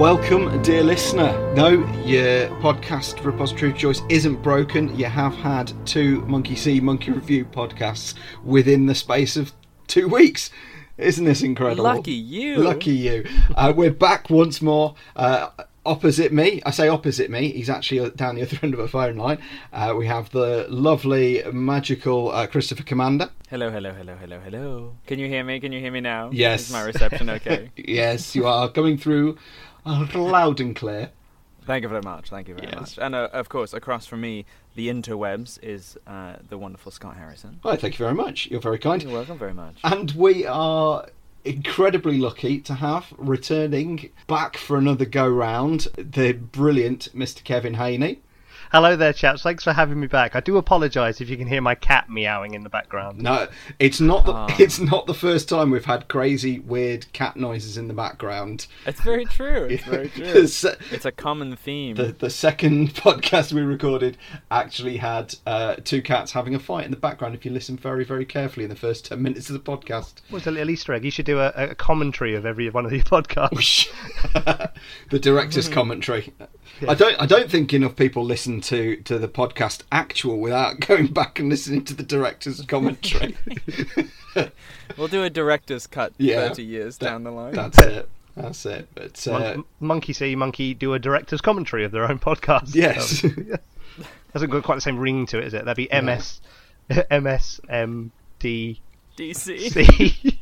Welcome, dear listener. No, your podcast repository of choice isn't broken. You have had two Monkey See, Monkey Review podcasts within the space of two weeks. Isn't this incredible? Lucky you. Lucky you. Uh, we're back once more. Uh, opposite me, I say opposite me, he's actually down the other end of a phone line. Uh, we have the lovely, magical uh, Christopher Commander. Hello, hello, hello, hello, hello. Can you hear me? Can you hear me now? Yes. Is my reception okay? yes, you are coming through loud and clear. Thank you very much. Thank you very Yes. much. And uh, of course, across from me, the interwebs is uh, the wonderful Scott Harrison. Hi, thank you very much. You're very kind. You're welcome very much. And we are incredibly lucky to have returning back for another go round the brilliant Mr. Kevin Haney. Hello there, chaps. Thanks for having me back. I do apologise if you can hear my cat meowing in the background. No, it's not the Ah. it's not the first time we've had crazy, weird cat noises in the background. It's very true. It's very true. se- It's a common theme. the, the second podcast we recorded actually had uh, two cats having a fight in the background. If you listen very, very carefully in the first ten minutes of the podcast, What's a little Easter egg? You should do a, a commentary of every one of your podcasts. the director's commentary. I don't. I don't think enough people listen to to the podcast actual without going back and listening to the director's commentary. We'll do a director's cut Yeah, 30 years that- down the line. That's it. That's it. But uh, Mon- monkey see, monkey do a director's commentary of their own podcast. yes, Hasn't got quite the same ring to it, is it? That'd be MS, MSMDC. DC.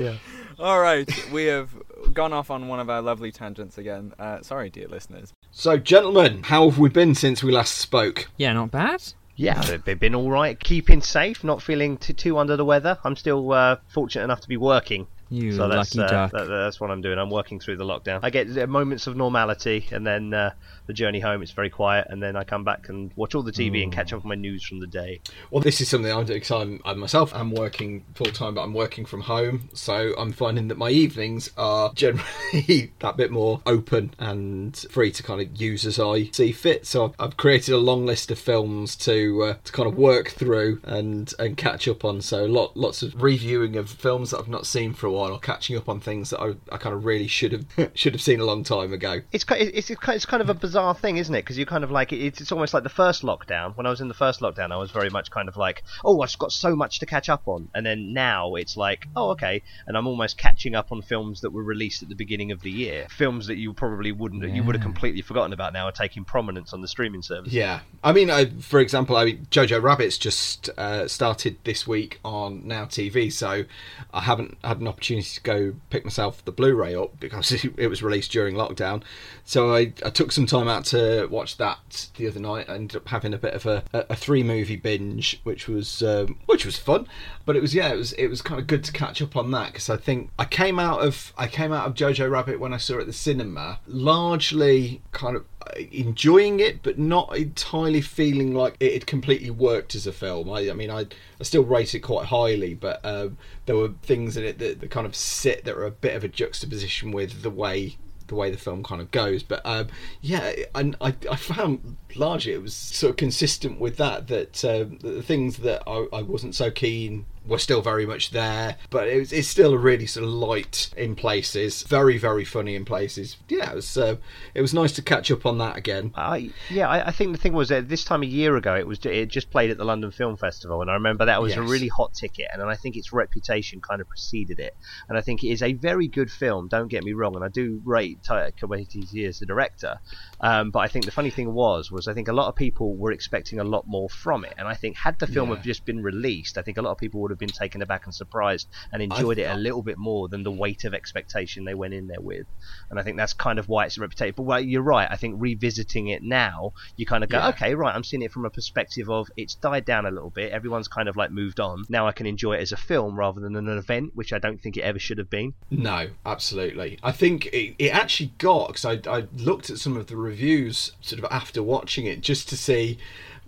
yeah. All right, we have gone off on one of our lovely tangents again. Uh, sorry, dear listeners. so gentlemen, how have we been since we last spoke? Yeah, not bad. Yeah, they've they've been all right. Keeping safe, not feeling too, too under the weather. I'm still uh, fortunate enough to be working. You so that's, lucky uh, duck. that- that's what I'm doing. I'm working through the lockdown. I get uh, moments of normality, and then uh, the journey home. It's very quiet, and then I come back and watch all the TV and catch up on my news from the day. Well, this is something I'm doing. So I'm, I myself, I'm working full time, but I'm working from home. So I'm finding that my evenings are generally that bit more open and free to kind of use as I see fit. So I've, I've created a long list of films to uh, to kind of work through and and catch up on. So lot lots of reviewing of films that I've not seen for a while, or catching up on things that I, I kind of really should have should have seen a long time ago. It's it's it's kind of a bizarre thing, isn't it? Because you're kind of like it's it's almost like the first lockdown. When I was in the first lockdown, I was very much kind of like, oh, I've got so much to catch up on, and then now it's like, oh, okay, and I'm almost catching up on films that were released at the beginning of the year, films that you probably wouldn't, you would have completely forgotten about now are taking prominence on the streaming service. Yeah, I mean, I, for example, I mean, Jojo Rabbit's just uh, started this week on Now TV, so I haven't had an opportunity to go pick myself the Blu-ray up because it was released during lockdown. So I, I took some time out to watch that the other night. I ended up having a bit of a, a, a three-movie binge, which was um, which was fun. But it was yeah, it was it was kind of good to catch up on that because I think I came out of I came out of Jojo Rabbit when I saw it at the cinema, largely kind of enjoying it, but not entirely feeling like it had completely worked as a film. I, I mean, I, I still rate it quite highly, but um, there were things in it that, that kind of sit that are a bit of a juxtaposition with the way the way the film kind of goes. But um, yeah, and I, I found largely it was sort of consistent with that that um, the things that I, I wasn't so keen were still very much there, but it was, it's still a really sort of light in places, very very funny in places. Yeah, it was uh, it was nice to catch up on that again. I yeah, I, I think the thing was that this time a year ago it was it just played at the London Film Festival, and I remember that was a really hot ticket, and I think its reputation kind of preceded it, and I think it is a very good film. Don't get me wrong, and I do rate Taika Waititi as the director, um, but I think the funny thing was was I think a lot of people were expecting a lot more from it, and I think had the film Yeah. have just been released, I think a lot of people would have been taken aback and surprised and enjoyed it a little bit more than the weight of expectation they went in there with, and I think that's kind of why it's a reputation. But well, you're right. I think revisiting it now, you kind of go, Yeah. okay, right. I'm seeing it from a perspective of it's died down a little bit. Everyone's kind of like moved on. Now I can enjoy it as a film rather than an event, which I don't think it ever should have been. No, absolutely. I think it, it actually got because I, I looked at some of the reviews sort of after watching it just to see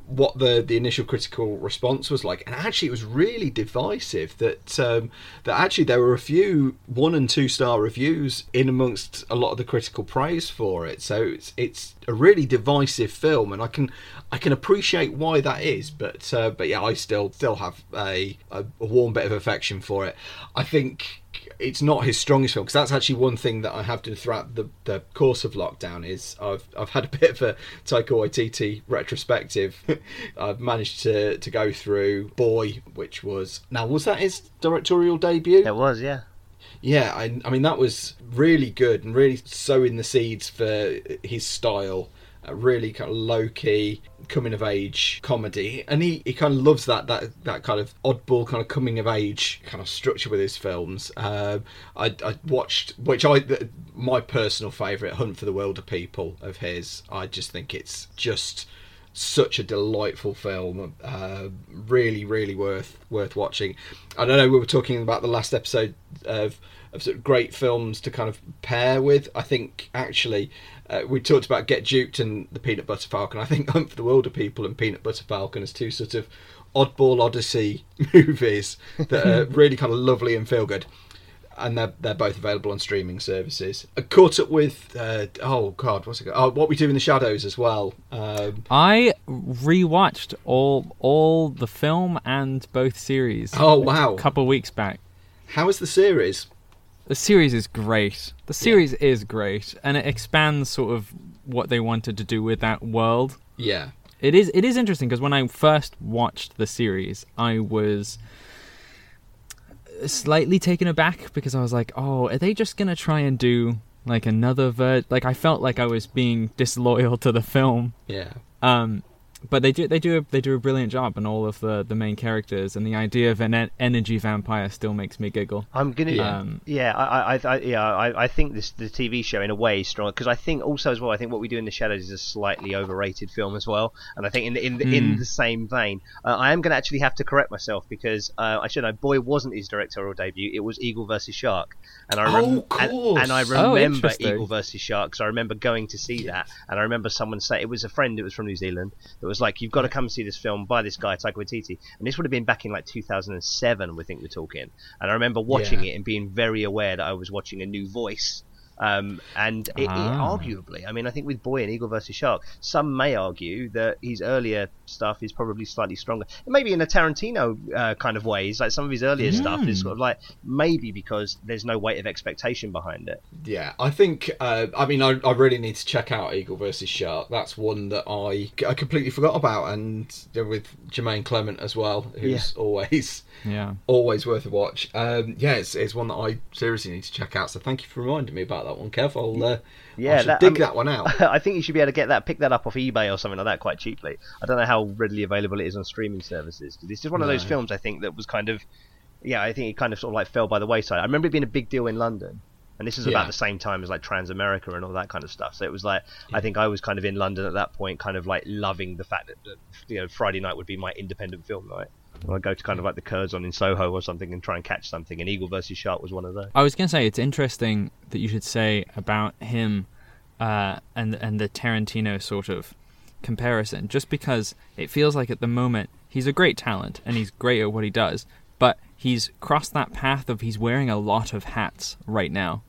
what the the initial critical response was like, and actually it was really divisive. That um, that actually there were a few one and two star reviews in amongst a lot of the critical praise for it. So it's it's a really divisive film, and I can I can appreciate why that is. But uh, but yeah, I still still have a, a, a warm bit of affection for it. I think it's not his strongest film because that's actually one thing that I have done throughout the, the course of lockdown is I've I've had a bit of a Taika Waititi retrospective. I've managed to to go through Boy, which was now was that his directorial debut? It was, yeah. Yeah, I, I mean that was really good and really sowing the seeds for his style. A really kind of low key coming of age comedy, and he, he kind of loves that that that kind of oddball kind of coming of age kind of structure with his films. Uh, I, I watched, which I my personal favourite, Hunt for the Wilderpeople of his. I just think it's just such a delightful film. Uh, really, really worth worth watching. I don't know. We were talking about the last episode of of sort of great films to kind of pair with. I think actually uh, we talked about Get Duked and The Peanut Butter Falcon. I think Hunt for the Wilderpeople and Peanut Butter Falcon as two sort of oddball odyssey movies that are really kind of lovely and feel good. And they're they're both available on streaming services. I caught up with uh, oh god, what's it called? Oh, what we do in the shadows as well. Um, I rewatched all all the film and both series. Oh wow! A couple weeks back. How is the series? The series is great. The series yeah. is great, and it expands sort of what they wanted to do with that world. Yeah, it is. It is interesting because when I first watched the series, I was slightly taken aback because I was like, "Oh, are they just gonna try and do like another ver?" Like I felt like I was being disloyal to the film. Yeah. Um, but they do they do a, they do a brilliant job on all of the, the main characters, and the idea of an energy vampire still makes me giggle. I'm gonna yeah, um, yeah, I, I, I, yeah, I, I think this the TV show in a way is strong because I think also as well I think what we do in the shadows is a slightly overrated film as well, and I think in the, in the, mm. in hmm. the same vein, uh, I am going to actually have to correct myself because uh, I should know Boy wasn't his directorial debut; it was Eagle versus Shark, and I rem- oh, and, and, I oh, remember oh, Eagle versus Shark because I remember going to see that, and I remember someone say it was a friend that was from New Zealand that was like, "You've got to come see this film by this guy Taika Waititi," and this would have been back in like 2007. We think we're talking, and I remember watching yeah. it and being very aware that I was watching a new voice um, and it, ah. it, arguably, I mean, I think with Boy and Eagle versus Shark, some may argue that his earlier stuff is probably slightly stronger. Maybe in a Tarantino uh, kind of ways, like some of his earlier mm. stuff is sort of like maybe because there's no weight of expectation behind it. Yeah, I think. Uh, I mean, I, I, really need to check out Eagle versus Shark. That's one that I, I completely forgot about, and with Jermaine Clement as well, who's yeah. always yeah always worth a watch. Um, yeah, it's, it's one that I seriously need to check out. So thank you for reminding me about that one, Kev. I'll uh, yeah, that, dig I mean, that one out. I think you should be able to get that, pick that up off eBay or something like that quite cheaply. I don't know how readily available it is on streaming services. It's just one of no. those films I think that was kind of, yeah, I think it kind of sort of like fell by the wayside. I remember it being a big deal in London. And this is yeah. about the same time as like Transamerica and all that kind of stuff. So it was like yeah. I think I was kind of in London at that point, kind of like loving the fact that you know Friday night would be my independent film night. I go to kind of like the Curzon in Soho or something and try and catch something. And Eagle versus Shark was one of those. I was going to say it's interesting that you should say about him uh, and and the Tarantino sort of comparison, just because it feels like at the moment he's a great talent and he's great at what he does, but he's crossed that path of he's wearing a lot of hats right now.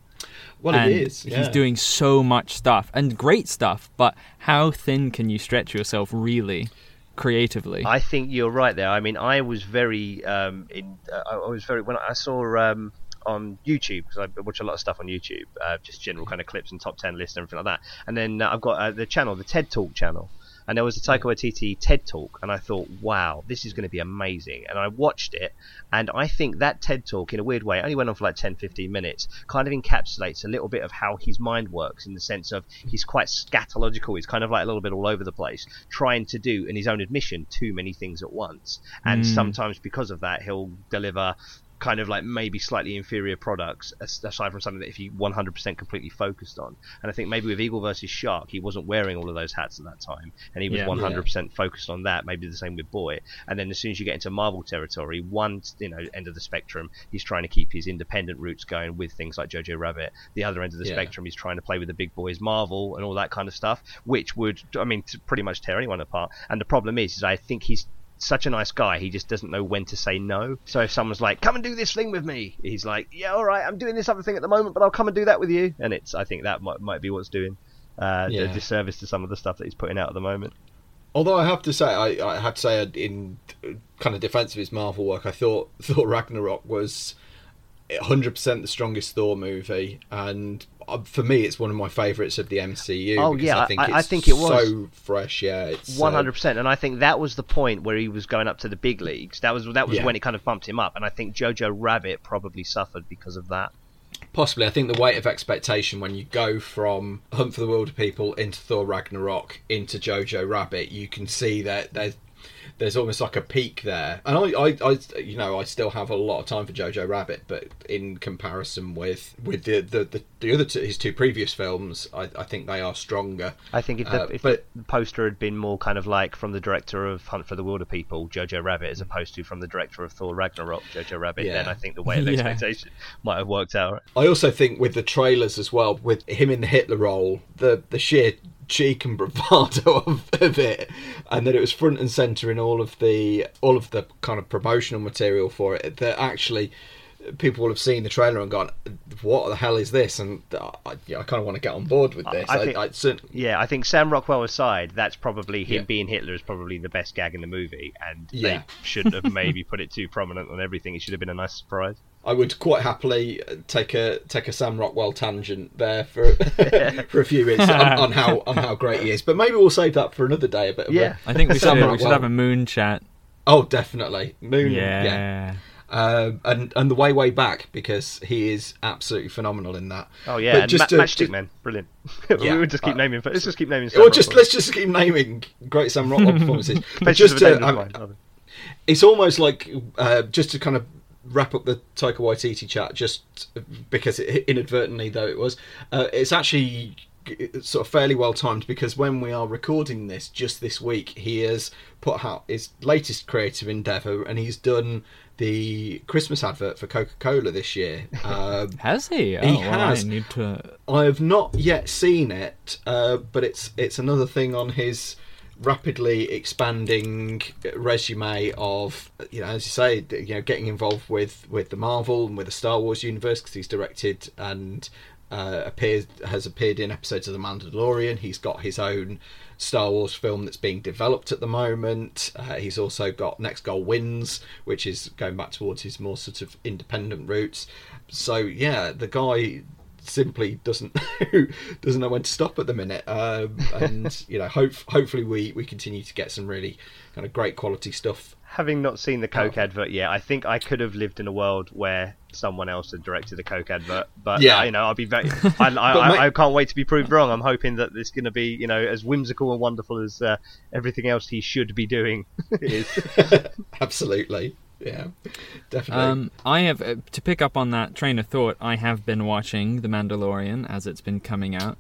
Well, and it is. Yeah. He's doing so much stuff and great stuff, but how thin can you stretch yourself really? Creatively. I think you're right there. I mean, I was very um, in. Uh, I was very when I saw um, on YouTube because I watch a lot of stuff on YouTube, uh, just general kind of clips and top ten lists and everything like that. And then uh, I've got uh, the channel, the TED Talk channel, and there was a Taika Waititi TED Talk, and I thought, wow, this is going to be amazing. And I watched it, and I think that TED Talk, in a weird way, only went on for like 10, 15 minutes, kind of encapsulates a little bit of how his mind works in the sense of he's quite scatological. He's kind of like a little bit all over the place, trying to do, in his own admission, too many things at once. And mm. sometimes because of that, he'll deliver kind of like maybe slightly inferior products aside from something that if you 100% completely focused on. And i think maybe with eagle versus shark he wasn't wearing all of those hats at that time and he was yeah, 100% yeah. focused on that maybe the same with boy. And then as soon as you get into marvel territory one you know end of the spectrum he's trying to keep his independent roots going with things like jojo rabbit. The other end of the yeah. spectrum he's trying to play with the big boys marvel and all that kind of stuff which would i mean pretty much tear anyone apart. And the problem is, is i think he's such a nice guy. He just doesn't know when to say no. So if someone's like, "Come and do this thing with me," he's like, "Yeah, all right, I'm doing this other thing at the moment, but I'll come and do that with you." And it's I think that might might be what's doing uh, yeah. the disservice to some of the stuff that he's putting out at the moment. Although I have to say, I, I have to say, in kind of defense of his Marvel work, I thought thought Ragnarok was 100% the strongest Thor movie, and uh, for me, it's one of my favourites of the MCU. Oh, yeah, I think I- it's I think it was. so fresh. Yeah, it's uh, One hundred percent, and I think that was the point where he was going up to the big leagues. That was that was Yeah. when it kind of bumped him up, and I think Jojo Rabbit probably suffered because of that. Possibly, I think the weight of expectation when you go from Hunt for the Wilderpeople into Thor Ragnarok into Jojo Rabbit, you can see that there's there's almost like a peak there. And I, I, I, you know, I still have a lot of time for Jojo Rabbit, but in comparison with with the the, the, the other two, his two previous films, I, I think they are stronger. I think if the, Uh, if but- the poster had been more kind of like from the director of Hunt for the Wilderpeople, Jojo Rabbit, as opposed to from the director of Thor Ragnarok, Jojo Rabbit, Yeah. then I think the way of Yeah. expectation might have worked out. I also think with the trailers as well, with him in the Hitler role, the the sheer cheek and bravado of, of it, and that it was front and center in all of the all of the kind of promotional material for it. That actually people will have seen the trailer and gone, "What the hell is this?" And uh, I, yeah, I kind of want to get on board with this. I I, think- I, certainly- Yeah, I think Sam Rockwell aside, that's probably him Yeah. being Hitler is probably the best gag in the movie, and Yeah. they shouldn't have maybe put it too prominent on everything. It should have been a nice surprise. I would quite happily take a take a Sam Rockwell tangent there for for a few minutes on, on how on how great he is. But maybe we'll save that for another day. A bit of Yeah. I think we Sam should we should have a moon chat. Oh, definitely. Moon. Yeah. yeah. Um, and and the way way back because he is absolutely phenomenal in that. Oh yeah, But just Ma- to- Matchstick to- Man, brilliant. Yeah, we would just keep uh, naming. Let's just keep naming. Sam Or just Rockwell. let's just keep naming great Sam Rockwell performances. but just of a to, Dangerous um, Mind, rather. it's almost like uh, just to kind of wrap up the Taika Waititi chat, just because it, inadvertently though it was, uh, it's actually sort of fairly well timed because when we are recording this just this week, he has put out his latest creative endeavor and he's done the Christmas advert for Coca Cola this year. Um, Has he? Oh, He well, has. I need to. I have not yet seen it, uh, but it's it's another thing on his rapidly expanding resume of you know as you say you know getting involved with with the Marvel and with the Star Wars universe because he's directed and uh, appears has appeared in episodes of The Mandalorian. He's got his own Star Wars film that's being developed at the moment. Uh, he's also got Next Goal Wins, which is going back towards his more sort of independent roots. So yeah, the guy simply doesn't doesn't know when to stop at the minute. Um, and you know, hope hopefully we we continue to get some really kind of great quality stuff. Having not seen the Coke Oh. advert yet, I think I could have lived in a world where someone else had directed the Coke advert. But Yeah. you know, I'll be very. I, I, mate- I can't wait to be proved wrong. I'm hoping that it's going to be, you know, as whimsical and wonderful as uh, everything else he should be doing is. Absolutely, yeah, definitely. Um, I have uh, to pick up on that train of thought. I have been watching The Mandalorian as it's been coming out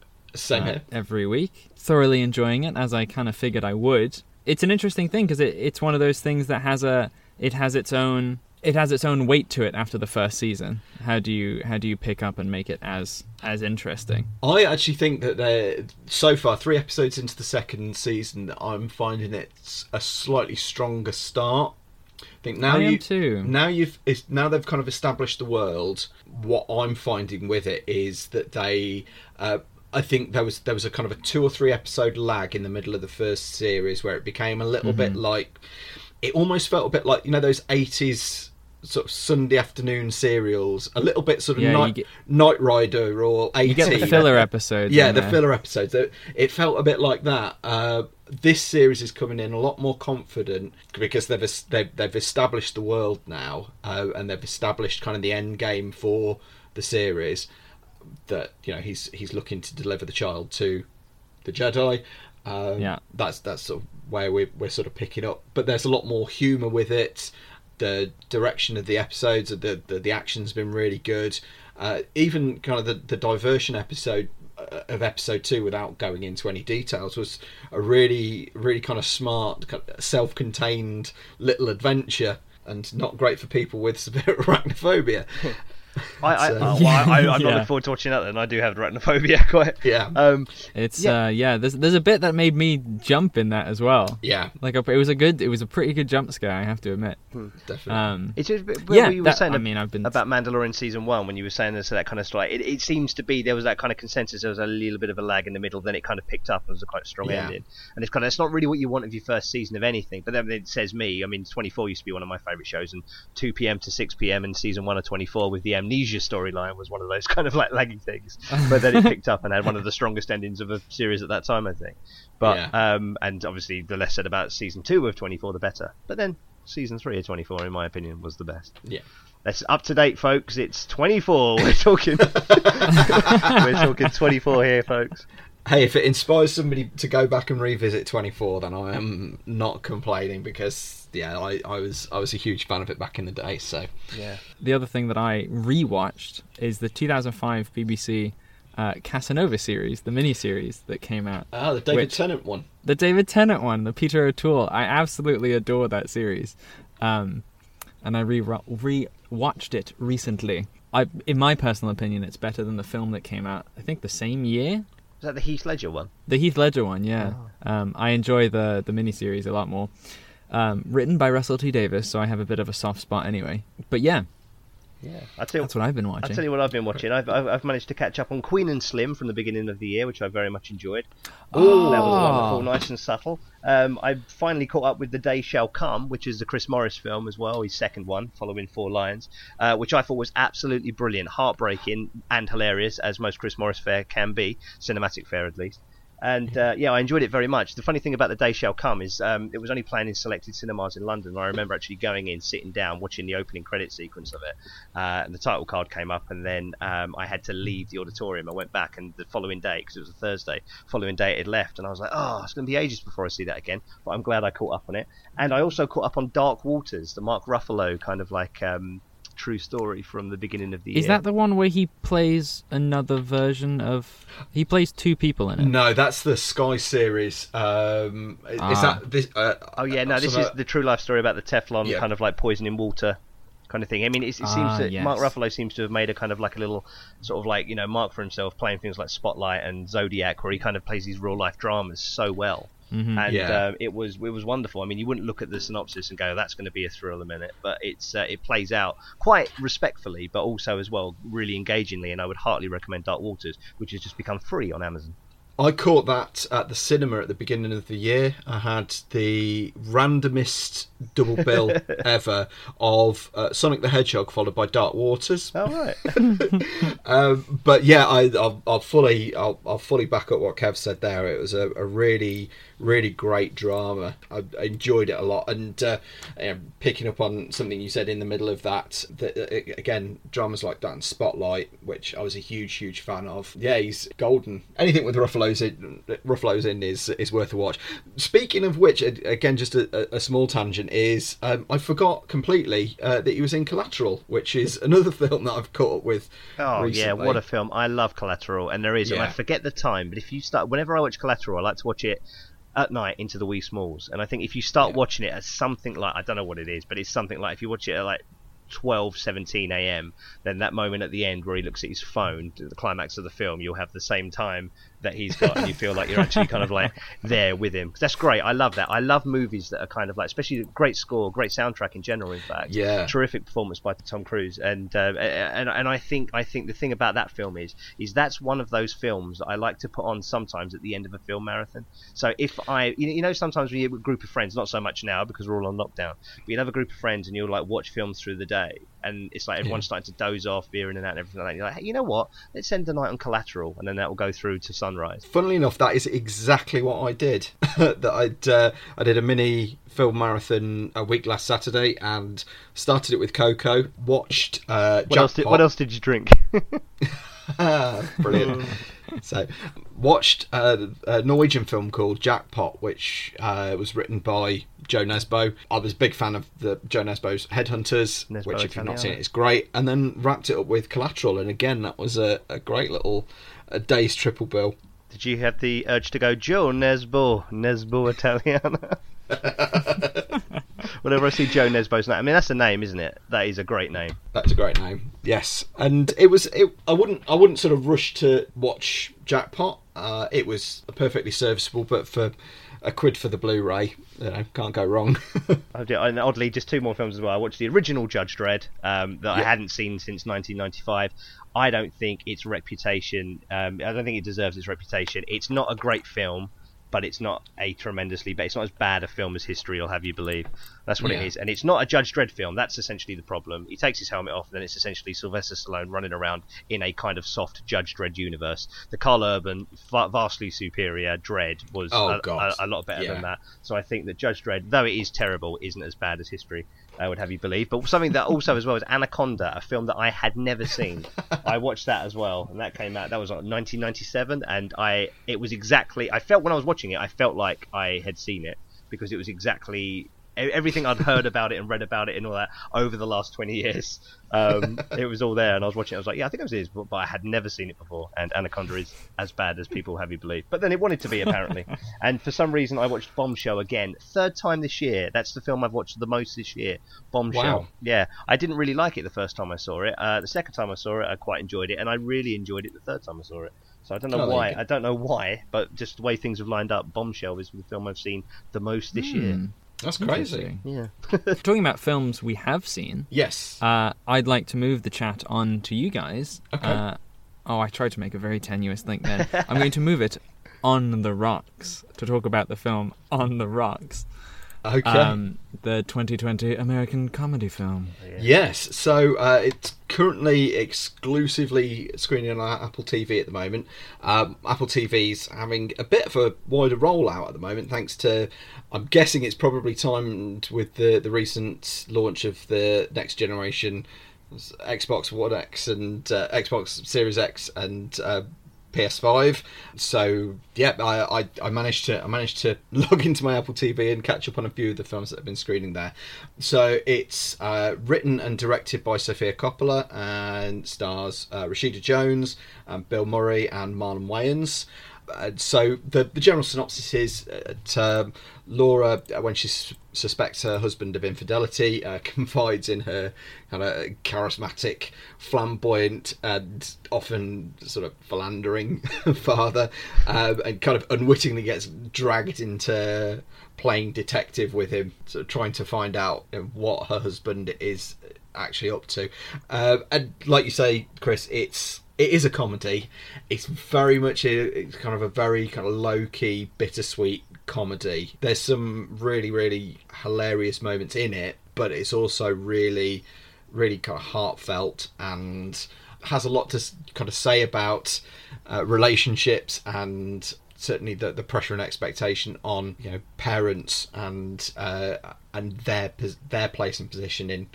uh, every week, thoroughly enjoying it as I kind of figured I would. It's an interesting thing because it, it's one of those things that has a it has its own it has its own weight to it after the first season. How do you how do you pick up and make it as as interesting? I actually think that they're so far three episodes into the second season. I'm finding it a slightly stronger start. I think now I am you too. now you've now they've kind of established the world. What I'm finding with it is that they. Uh, I think there was there was a kind of a two or three episode lag in the middle of the first series where it became a little bit like it almost felt a bit like you know those 80s sort of Sunday afternoon serials, a little bit sort of Yeah, night, get- Knight Rider or 80. You get the filler episodes. Yeah, the there. filler episodes. It- It felt a bit like that. Uh, this series is coming in a lot more confident because they've they've, they've established the world now, uh, and they've established kind of the end game for the series. That you know he's he's looking to deliver the child to the Jedi. Um, Yeah. that's that's sort of where we're we're sort of picking up. But there's a lot more humour with it. The direction of the episodes, the the, the action's been really good. Uh, even kind of the, the diversion episode of episode two, without going into any details, was a really really kind of smart, self-contained little adventure. And not great for people with severe arachnophobia. I, I, So- oh, well, I, I, I'm not Yeah. looking forward to watching that. Then I do have arachnophobia. Quite. Yeah. Um, It's Yeah. uh yeah, there's there's a bit that made me jump in that as well. Yeah, Like it was a good it was a pretty good jump scare, I have to admit. definitely. Um It's just but Yeah, you were that- saying I mean, I've been- about Mandalorian season one when you were saying this that kind of story. It, it seems to be there was that kind of consensus. There was a little bit of a lag in the middle, then it kind of picked up. It was a quite strong Yeah. ending, and it's kind of it's not really what you want of your first season of anything. But then it says me. I mean, 24 used to be one of my favorite shows, and 2 p.m. to 6 p.m. in season one of 24 with the amnesia storyline was one of those kind of like laggy things. But then it picked up and had one of the strongest endings of a series at that time, I think. But Yeah. um, and obviously the less said about season two of 24, the better. But then season three of 24, in my opinion, was the best. Yeah. That's up to date, folks. It's 24. We're talking. We're talking 24 here, folks. Hey, if it inspires somebody to go back and revisit 24, then I am not complaining because yeah, I, I was I was a huge fan of it back in the day. So Yeah. The other thing that I rewatched is the 2005 BBC uh, Casanova series, the mini-series that came out. ah, the David Which- Tennant one. The David Tennant one, the Peter O'Toole. I absolutely adore that series, um, and I re re-watched it recently. I, in my personal opinion, it's better than the film that came out. I think the same year. Is that the Heath Ledger one? The Heath Ledger one, yeah. Um, I enjoy the the miniseries a lot more. Um, written by Russell T Davies, so I have a bit of a soft spot anyway. But yeah, Yeah. I tell that's what I've been watching. I'll tell you what I've been watching. I've, I've, I've managed to catch up on Queen and Slim from the beginning of the year, which I very much enjoyed. Oh. That was wonderful, nice and subtle. Um, I finally caught up with The Day Shall Come, which is the Chris Morris film as well, his second one, following Four Lions, uh, which I thought was absolutely brilliant, heartbreaking, and hilarious, as most Chris Morris fare can be, cinematic fare at least. And uh, yeah, I enjoyed it very much. The funny thing about The Day Shall Come is um, it was only playing in selected cinemas in London. I remember actually going in, sitting down, watching the opening credit sequence of it. Uh, and the title card came up, and then um, I had to leave the auditorium. I went back, and the following day, because it was a Thursday, following day it had left, and I was like, oh, it's going to be ages before I see that again. But I'm glad I caught up on it. And I also caught up on Dark Waters, the Mark Ruffalo kind of like um, true story from the beginning of the Is year. that the one where he plays another version of? He plays two people in it. No, that's the Sky series. Um, is Ah. that this? Uh, Oh yeah, no, this is the true life story about the Teflon Yeah. kind of like poisoning water kind of thing. I mean, it's, it seems Ah, that Mark. Ruffalo seems to have made a kind of like a little sort of like you know mark for himself playing things like Spotlight and Zodiac, where he kind of plays these real life dramas so well. Mhm. And Yeah. uh, it was it was wonderful. I mean, you wouldn't look at the synopsis and go, "That's going to be a thrill a minute," but it's uh, it plays out quite respectfully, but also as well really engagingly. And I would heartily recommend Dark Waters, which has just become free on Amazon. I caught that at the cinema at the beginning of the year. I had the randomest double bill ever of uh, Sonic the Hedgehog followed by Dark Waters. All right. Um, but yeah, I, I'll, I'll fully, I'll, I'll fully back up what Kev said there. It was a, a really, really great drama. I, I enjoyed it a lot, and uh, picking up on something you said in the middle of that, that uh, again, dramas like that and Spotlight, which I was a huge, huge fan of. Yeah, he's golden. Anything with Ruffalo's in, Ruffalo's in is is worth a watch. Speaking of which, again, just a, a small tangent is um, I forgot completely uh, that he was in Collateral, which is another film that I've caught up with. Oh yeah, what a film! I love Collateral, and there is, and I forget the time. But if you start, whenever I watch Collateral, I like to watch it at night into the wee smalls. And I think if you start Yeah. watching it at something like I don't know what it is, but it's something like if you watch it at like 12, 17 a.m., then that moment at the end where he looks at his phone, the climax of the film, you'll have the same time that he's got, and you feel like you're actually kind of like there with him. that's great. I love that. I love movies that are kind of like, especially great score, great soundtrack in general. In fact, Yeah. terrific performance by Tom Cruise, and uh, and and I think I think the thing about that film is is that's one of those films that I like to put on sometimes at the end of a film marathon. So if I you know, sometimes when you're with a group of friends, not so much now because we're all on lockdown, but you'll have a group of friends and you'll like watch films through the day, and it's like everyone's starting to doze off, beer in and out, and everything like that. You're like, hey, you know what? Let's end the night on Collateral, and then that will go through to sunrise. Funnily enough, that is exactly what I did. that I'd uh, I did a mini film marathon a week last Saturday and started it with Coco. Watched uh, What else, did, what else did you drink? Brilliant. so, watched uh, a Norwegian film called Jackpot, which uh, was written by Jo Nesbo. I was a big fan of the Jo Nesbo's Headhunters, Nesbo which if you've not Italiano. seen it, it's great. And then wrapped it up with Collateral, and again that was a, a great little a day's triple bill. Did you have the urge to go Jo Nesbo, Nesbo Italiana? Whenever I see Jo Nesbo's name, I mean that's a name, isn't it? That is a great name. That's a great name. Yes, and it was. It, I wouldn't. I wouldn't sort of rush to watch Jackpot. Uh, it was perfectly serviceable, but for a quid for the Blu-ray, you know, can't go wrong. And oddly, just two more films as well. I watched the original Judge Dredd um, that I hadn't seen since 1995. I don't think its reputation. Um, I don't think it deserves its reputation. It's not a great film. But it's not a tremendously, but it's not as bad a film as History will have you believe. That's what Yeah. it is, and it's not a Judge Dredd film. That's essentially the problem. He takes his helmet off, and then it's essentially Sylvester Stallone running around in a kind of soft Judge Dredd universe. The Karl Urban, va- vastly superior Dredd was Oh, a, a, a lot better Yeah. than that. So I think that Judge Dredd, though it is terrible, isn't as bad as History. I would have you believe. But something that also as well is Anaconda, a film that I had never seen. I watched that as well, and that came out. That was like 1997, and I it was exactly. I felt when I was watching it, I felt like I had seen it because it was exactly everything I'd heard about it and read about it and all that over the last 20 years. Um, it was all there, and I was watching. it, I was like, yeah, I think it was his, but, but I had never seen it before. And Anaconda is as bad as people have you believe. But then it wanted to be apparently, and for some reason I watched Bombshell again, third time this year. That's the film I've watched the most this year. Bombshell. Wow. Yeah, I didn't really like it the first time I saw it. Uh, the second time I saw it, I quite enjoyed it, and I really enjoyed it the third time I saw it. So I don't know Oh, why. I don't know why, but just the way things have lined up, Bombshell is the film I've seen the most this year. That's crazy. Yeah. Talking about films we have seen, Yes. uh, I'd like to move the chat on to you guys. Okay. Uh, oh, I tried to make a very tenuous link there. I'm going to move it on the rocks to talk about the film On the Rocks, okay. um, the 2020 American comedy film. Yes, so uh, it's currently exclusively screening on Apple TV at the moment. Um, Apple TV's having a bit of a wider rollout at the moment, thanks to, I'm guessing it's probably timed with the, the recent launch of the next generation Xbox One X and uh, Xbox Series X and uh, PS5. So yeah, I, I I managed to I managed to log into my Apple TV and catch up on a few of the films that have been screening there. So it's uh, written and directed by Sofia Coppola and stars uh, Rashida Jones, and Bill Murray, and Marlon Wayans. Uh, so the, the general synopsis is that um, Laura, uh, when she s- suspects her husband of infidelity, uh, confides in her kind of charismatic, flamboyant, and often sort of philandering father, um, and kind of unwittingly gets dragged into playing detective with him, sort of trying to find out what her husband is actually up to. Um, and like you say, Chris, it's it is a comedy. It's very much a it's kind of a very kind of low key, bittersweet comedy. There's some really really hilarious moments in it, but it's also really really kind of heartfelt and has a lot to kind of say about uh, relationships and certainly the, the pressure and expectation on you know parents and uh, and their their place and position in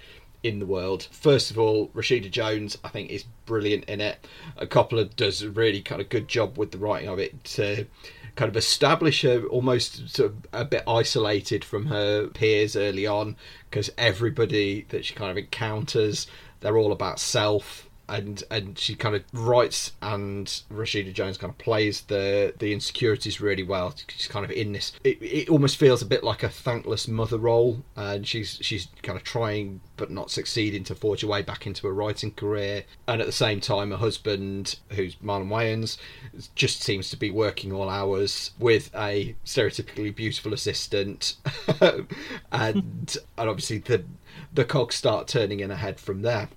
in the world. First of all, Rashida Jones I think is brilliant in it. A Coppola does a really kind of good job with the writing of it to kind of establish her almost sort of a bit isolated from her peers early on because everybody that she kind of encounters they're all about self and and she kind of writes and Rashida Jones kind of plays the the insecurities really well. She's kind of in this. It, it almost feels a bit like a thankless mother role, and she's she's kind of trying but not succeeding to forge her way back into a writing career. And at the same time, her husband, who's Marlon Wayans, just seems to be working all hours with a stereotypically beautiful assistant, and and obviously the the cogs start turning in her head from there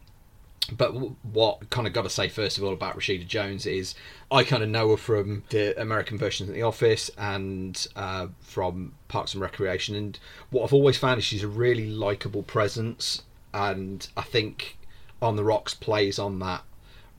but what kind of got to say first of all about Rashida Jones is I kind of know her from the American version of The Office and uh, from Parks and Recreation, and what I've always found is she's a really likable presence, and I think On the Rocks plays on that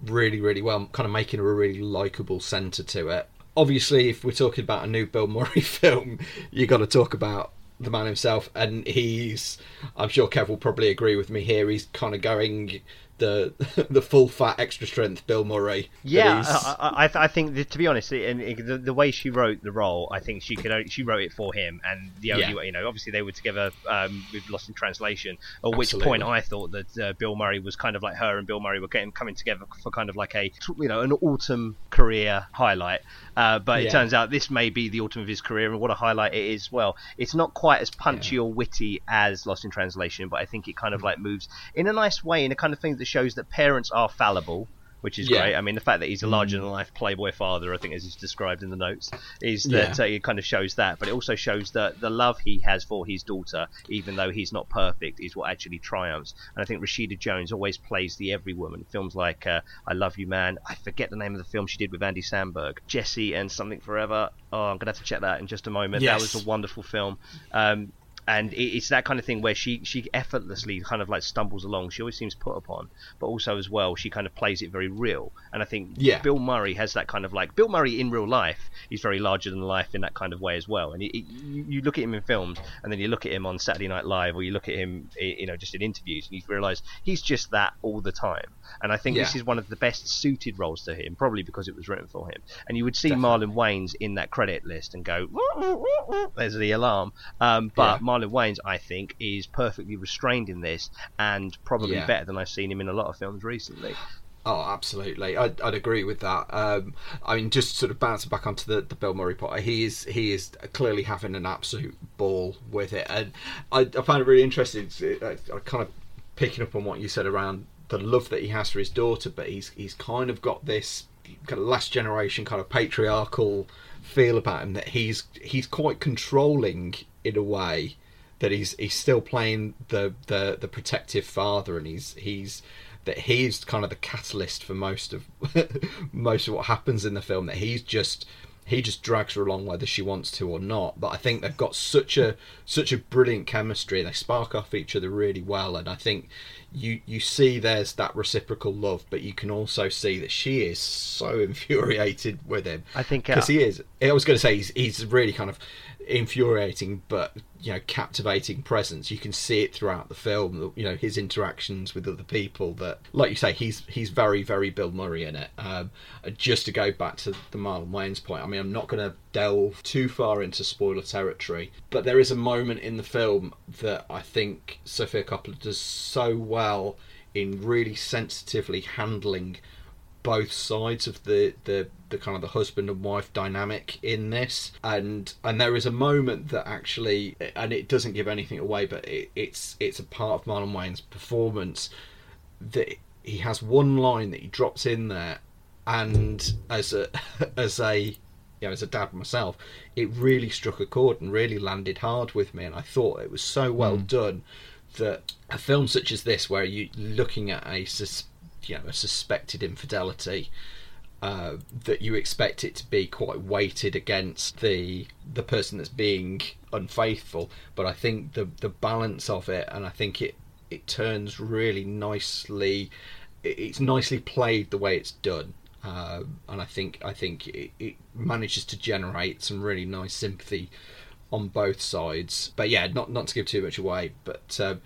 really, really well, kind of making her a really likable centre to it. Obviously, if we're talking about a new Bill Murray film, you got to talk about the man himself, and he's. I'm sure Kev will probably agree with me here. He's kind of going the the full fat extra strength Bill Murray. Yeah, I, I, I think that, to be honest, and the, the way she wrote the role, I think she could only, she wrote it for him, and the only Yeah. way, you know, obviously they were together um, with Lost in Translation. At which point I thought that uh, Bill Murray was kind of like her, and Bill Murray were getting coming together for kind of like a you know an autumn career highlight. Uh, but it Yeah. turns out this may be the autumn of his career, and what a highlight it is. Well, it's not quite as punchy or witty as Lost in Translation, but I think it kind of like moves in a nice way, in a kind of thing that shows that parents are fallible which is Yeah. great. I mean, the fact that he's a larger than life playboy father, I think, as is described in the notes, is that Yeah. uh, it kind of shows that, but it also shows that the love he has for his daughter, even though he's not perfect, is what actually triumphs. And I think Rashida Jones always plays the every woman. Films like uh, I Love You Man, I forget the name of the film she did with Andy Samberg, Jesse and Something Forever. Oh, I'm gonna have to check that in just a moment. That was a wonderful film. Um, and it's that kind of thing where she she effortlessly kind of like stumbles along. She always seems put upon, but also as well she kind of plays it very real. And I think Yeah. Bill Murray has that kind of like Bill Murray in real life. He's very larger than life in that kind of way as well. And it, it, you, you look at him in films, and then you look at him on Saturday Night Live, or you look at him, you know, just in interviews, and you realise he's just that all the time. And I think this is one of the best suited roles to him, probably because it was written for him. And you would see Definitely. Marlon Wayans in that credit list and go, there's the alarm. Um, but Yeah. Marlon Wayans, I think, is perfectly restrained in this, and probably Yeah. better than I've seen him in a lot of films recently. Oh, absolutely. I'd, I'd agree with that. Um, I mean, just sort of bouncing back onto the, the Bill Murray part, he is he is clearly having an absolute ball with it, and I, I find it really interesting. I, I kind of picking up on what you said around the love that he has for his daughter, but he's he's kind of got this kind of last generation kind of patriarchal feel about him that he's he's quite controlling in a way that he's he's still playing the the the protective father and he's he's that he's kind of the catalyst for most of most of what happens in the film that he's just he just drags her along whether she wants to or not. But i think they've got such a such a brilliant chemistry they spark off each other really well and i think you you see there's that reciprocal love but you can also see that she is so infuriated with him. I think, uh, because he is i was going to say he's, he's really kind of infuriating but you know captivating presence. You can see it throughout the film you know his interactions with other people that like you say he's he's very very bill murray in it. Um just to go back to the marlon wayans point i mean i'm not going to delve too far into spoiler territory but there is a moment in the film that i think sofia coppola does so well in really sensitively handling both sides of the, the the kind of the husband and wife dynamic in this. And and there is a moment that actually and it doesn't give anything away but it, it's it's a part of Marlon Wayans performance that he has one line that he drops in there and as a as a you know as a dad myself it really struck a chord and really landed hard with me. And I thought it was so well hmm. done that a film such as this where you're looking at a sus- you know a suspected infidelity uh, that you expect it to be quite weighted against the the person that's being unfaithful but I think the the balance of it and I think it it turns really nicely it's nicely played the way it's done uh, and I think I think it, it manages to generate some really nice sympathy on both sides. But yeah, not not to give too much away. But um,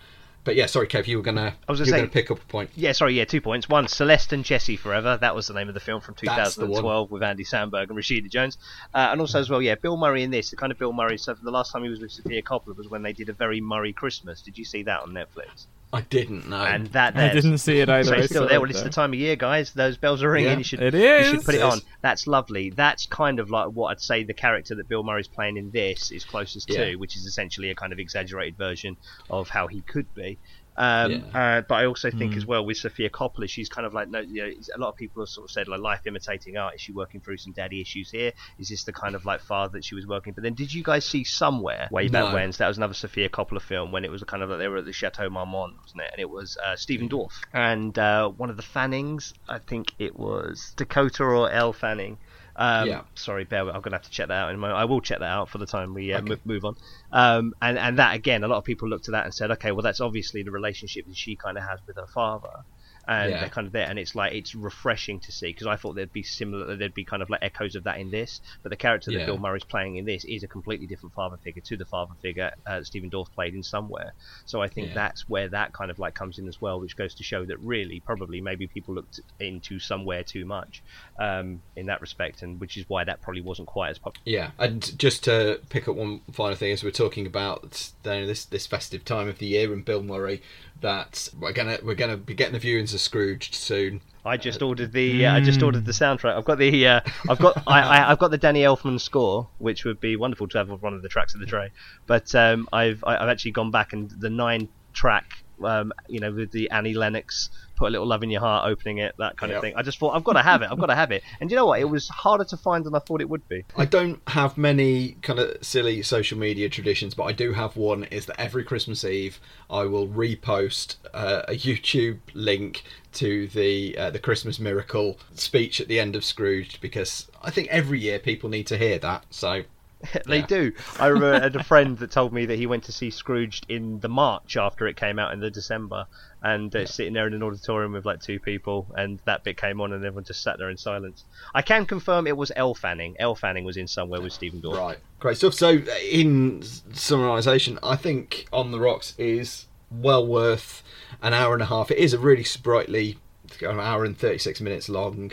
but yeah, sorry, Kev, you were gonna I was gonna say- gonna pick up a point. Yeah, sorry, yeah, two points. One, Celeste and Jesse Forever. That was the name of the film from That's the one. 2012 with Andy Samberg and Rashida Jones. Uh, and also, as well, yeah, Bill Murray in this, the kind of Bill Murray. So, the last time he was with Sofia Coppola was when they did a very Murray Christmas. Did you see that on Netflix? I didn't know. And that I didn't see it either. So it's still there. Well, it's the time of year, guys. Those bells are ringing. Yeah. You should, It you should put it It on. is. That's lovely. That's kind of like what I'd say the character that Bill Murray's playing in this is closest Yeah. to, which is essentially a kind of exaggerated version of how he could be. Um, Yeah. uh, but I also think Mm. as well with Sofia Coppola, she's kind of like no, you know, a lot of people have sort of said like life imitating art. Is she working through some daddy issues here? Is this the kind of like father that she was working? But then did you guys see somewhere way back No. when? So that was another Sofia Coppola film when it was kind of like they were at the Chateau Marmont, wasn't it? And it was uh, Stephen Dorff and uh, one of the Fannings. I think it was Dakota or Elle Fanning. Um, Yeah. Sorry, bear with, I'm gonna have to check that out in a moment. I will check that out for the time we uh, Okay. mo- move on. Um, and and that again, a lot of people looked at that and said, okay, well that's obviously the relationship that she kind of has with her father. And Yeah. they're kind of there, and it's like it's refreshing to see because I thought there'd be similar, there'd be kind of like echoes of that in this, but the character that Yeah. Bill Murray's playing in this is a completely different father figure to the father figure uh, Stephen Dorff played in Somewhere. So I think Yeah. that's where that kind of like comes in as well, which goes to show that really, probably, maybe people looked into Somewhere too much um, in that respect, and which is why that probably wasn't quite as popular. Yeah, and just to pick up one final thing as we're talking about you know, this this festive time of the year and Bill Murray, that we're gonna we're gonna be getting the viewings of Scrooged soon. I just ordered the. Uh, I just ordered the soundtrack. I've got the. Uh, I've got. I, I, I've got the Danny Elfman score, which would be wonderful to have on one of the tracks of the tray. But um, I've. I- I've actually gone back and the nine track um, you know, with the Annie Lennox put a little love in your heart opening it, that kind Yep. of thing. I just thought I've got to have it. I've got to have it. And you know what? It was harder to find than I thought it would be. I don't have many kind of silly social media traditions, but I do have one. Is that every Christmas Eve I will repost uh, a YouTube link to the uh, the Christmas Miracle speech at the end of Scrooged because I think every year people need to hear that. So they Yeah. do. I remember I had a friend that told me that he went to see Scrooged in the March after it came out in the December, and uh, sitting there in an auditorium with like two people, and that bit came on, and everyone just sat there in silence. I can confirm it was Elle Fanning. Elle Fanning was in somewhere with Stephen Dorff. Right, great stuff. So, in summarisation, I think On the Rocks is well worth an hour and a half. It is a really sprightly, an hour and thirty six minutes long,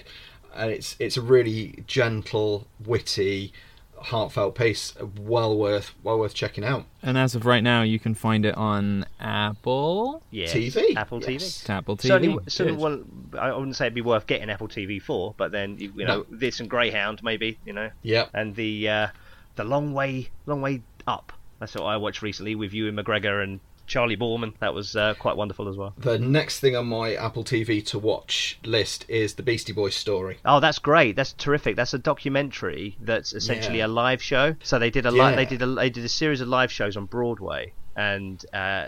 and it's it's a really gentle, witty, heartfelt piece. Well worth well worth checking out. And as of right now, you can find it on Apple. Yes, TV, Apple yes. TV. It's Apple TV. Certainly, certainly Good. one, I wouldn't say it'd be worth getting Apple TV for, but then you, you know No. this and Greyhound maybe, you know, Yep. and the uh, the long way, long way up. That's what I watched recently with Ewan McGregor and Charley Boorman. That was uh, quite wonderful as well. The next thing on my Apple TV to watch list is the Beastie Boys story. Oh, that's great. That's terrific. That's a documentary that's essentially Yeah. a live show. So they did a li- Yeah. they did a they did a series of live shows on Broadway and uh,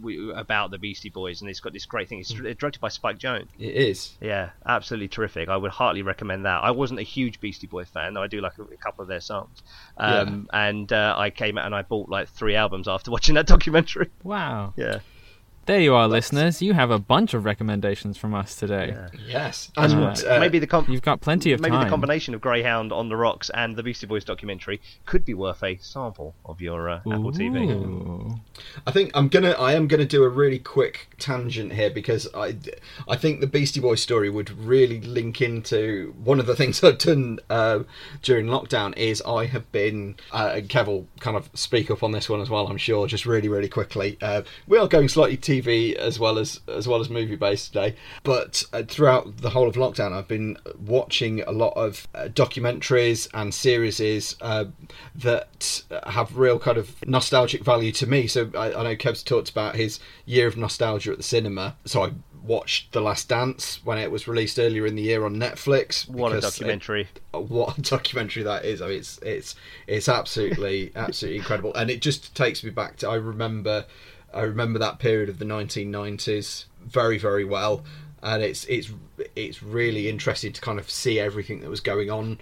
we- about the Beastie Boys, and it's got this great thing. It's directed by Spike Jonze. It is. Yeah, absolutely terrific. I would heartily recommend that. I wasn't a huge Beastie Boy fan, though I do like a, a couple of their songs. Um, And uh, I came out and I bought like three albums after watching that documentary. Wow. Yeah, There you are, listeners. You have a bunch of recommendations from us today. yeah. Yes. And what- uh, maybe the com- You've got plenty of maybe time. the combination of Greyhound on the Rocks and the Beastie Boys documentary could be worth a sample of your uh, Apple TV. I think I'm gonna I am gonna do a really quick tangent here because I I think the Beastie Boys story would really link into one of the things I've done uh, during lockdown is I have been uh, and Kev will kind of speak up on this one as well I'm sure just really really quickly uh, we are going slightly TV as well as as well as movie based today but uh, throughout the whole of lockdown I've been watching a lot of uh, documentaries and series uh, that have real kind of nostalgic value to me. So I, I know Kev's talked about his year of nostalgia at the cinema. So I watched The Last Dance when it was released earlier in the year on Netflix. What a because it- documentary! what a documentary that is. I mean, it's it's it's absolutely absolutely incredible, and it just takes me back to I remember I remember that period of the 1990s very very well, and it's it's it's really interesting to kind of see everything that was going on,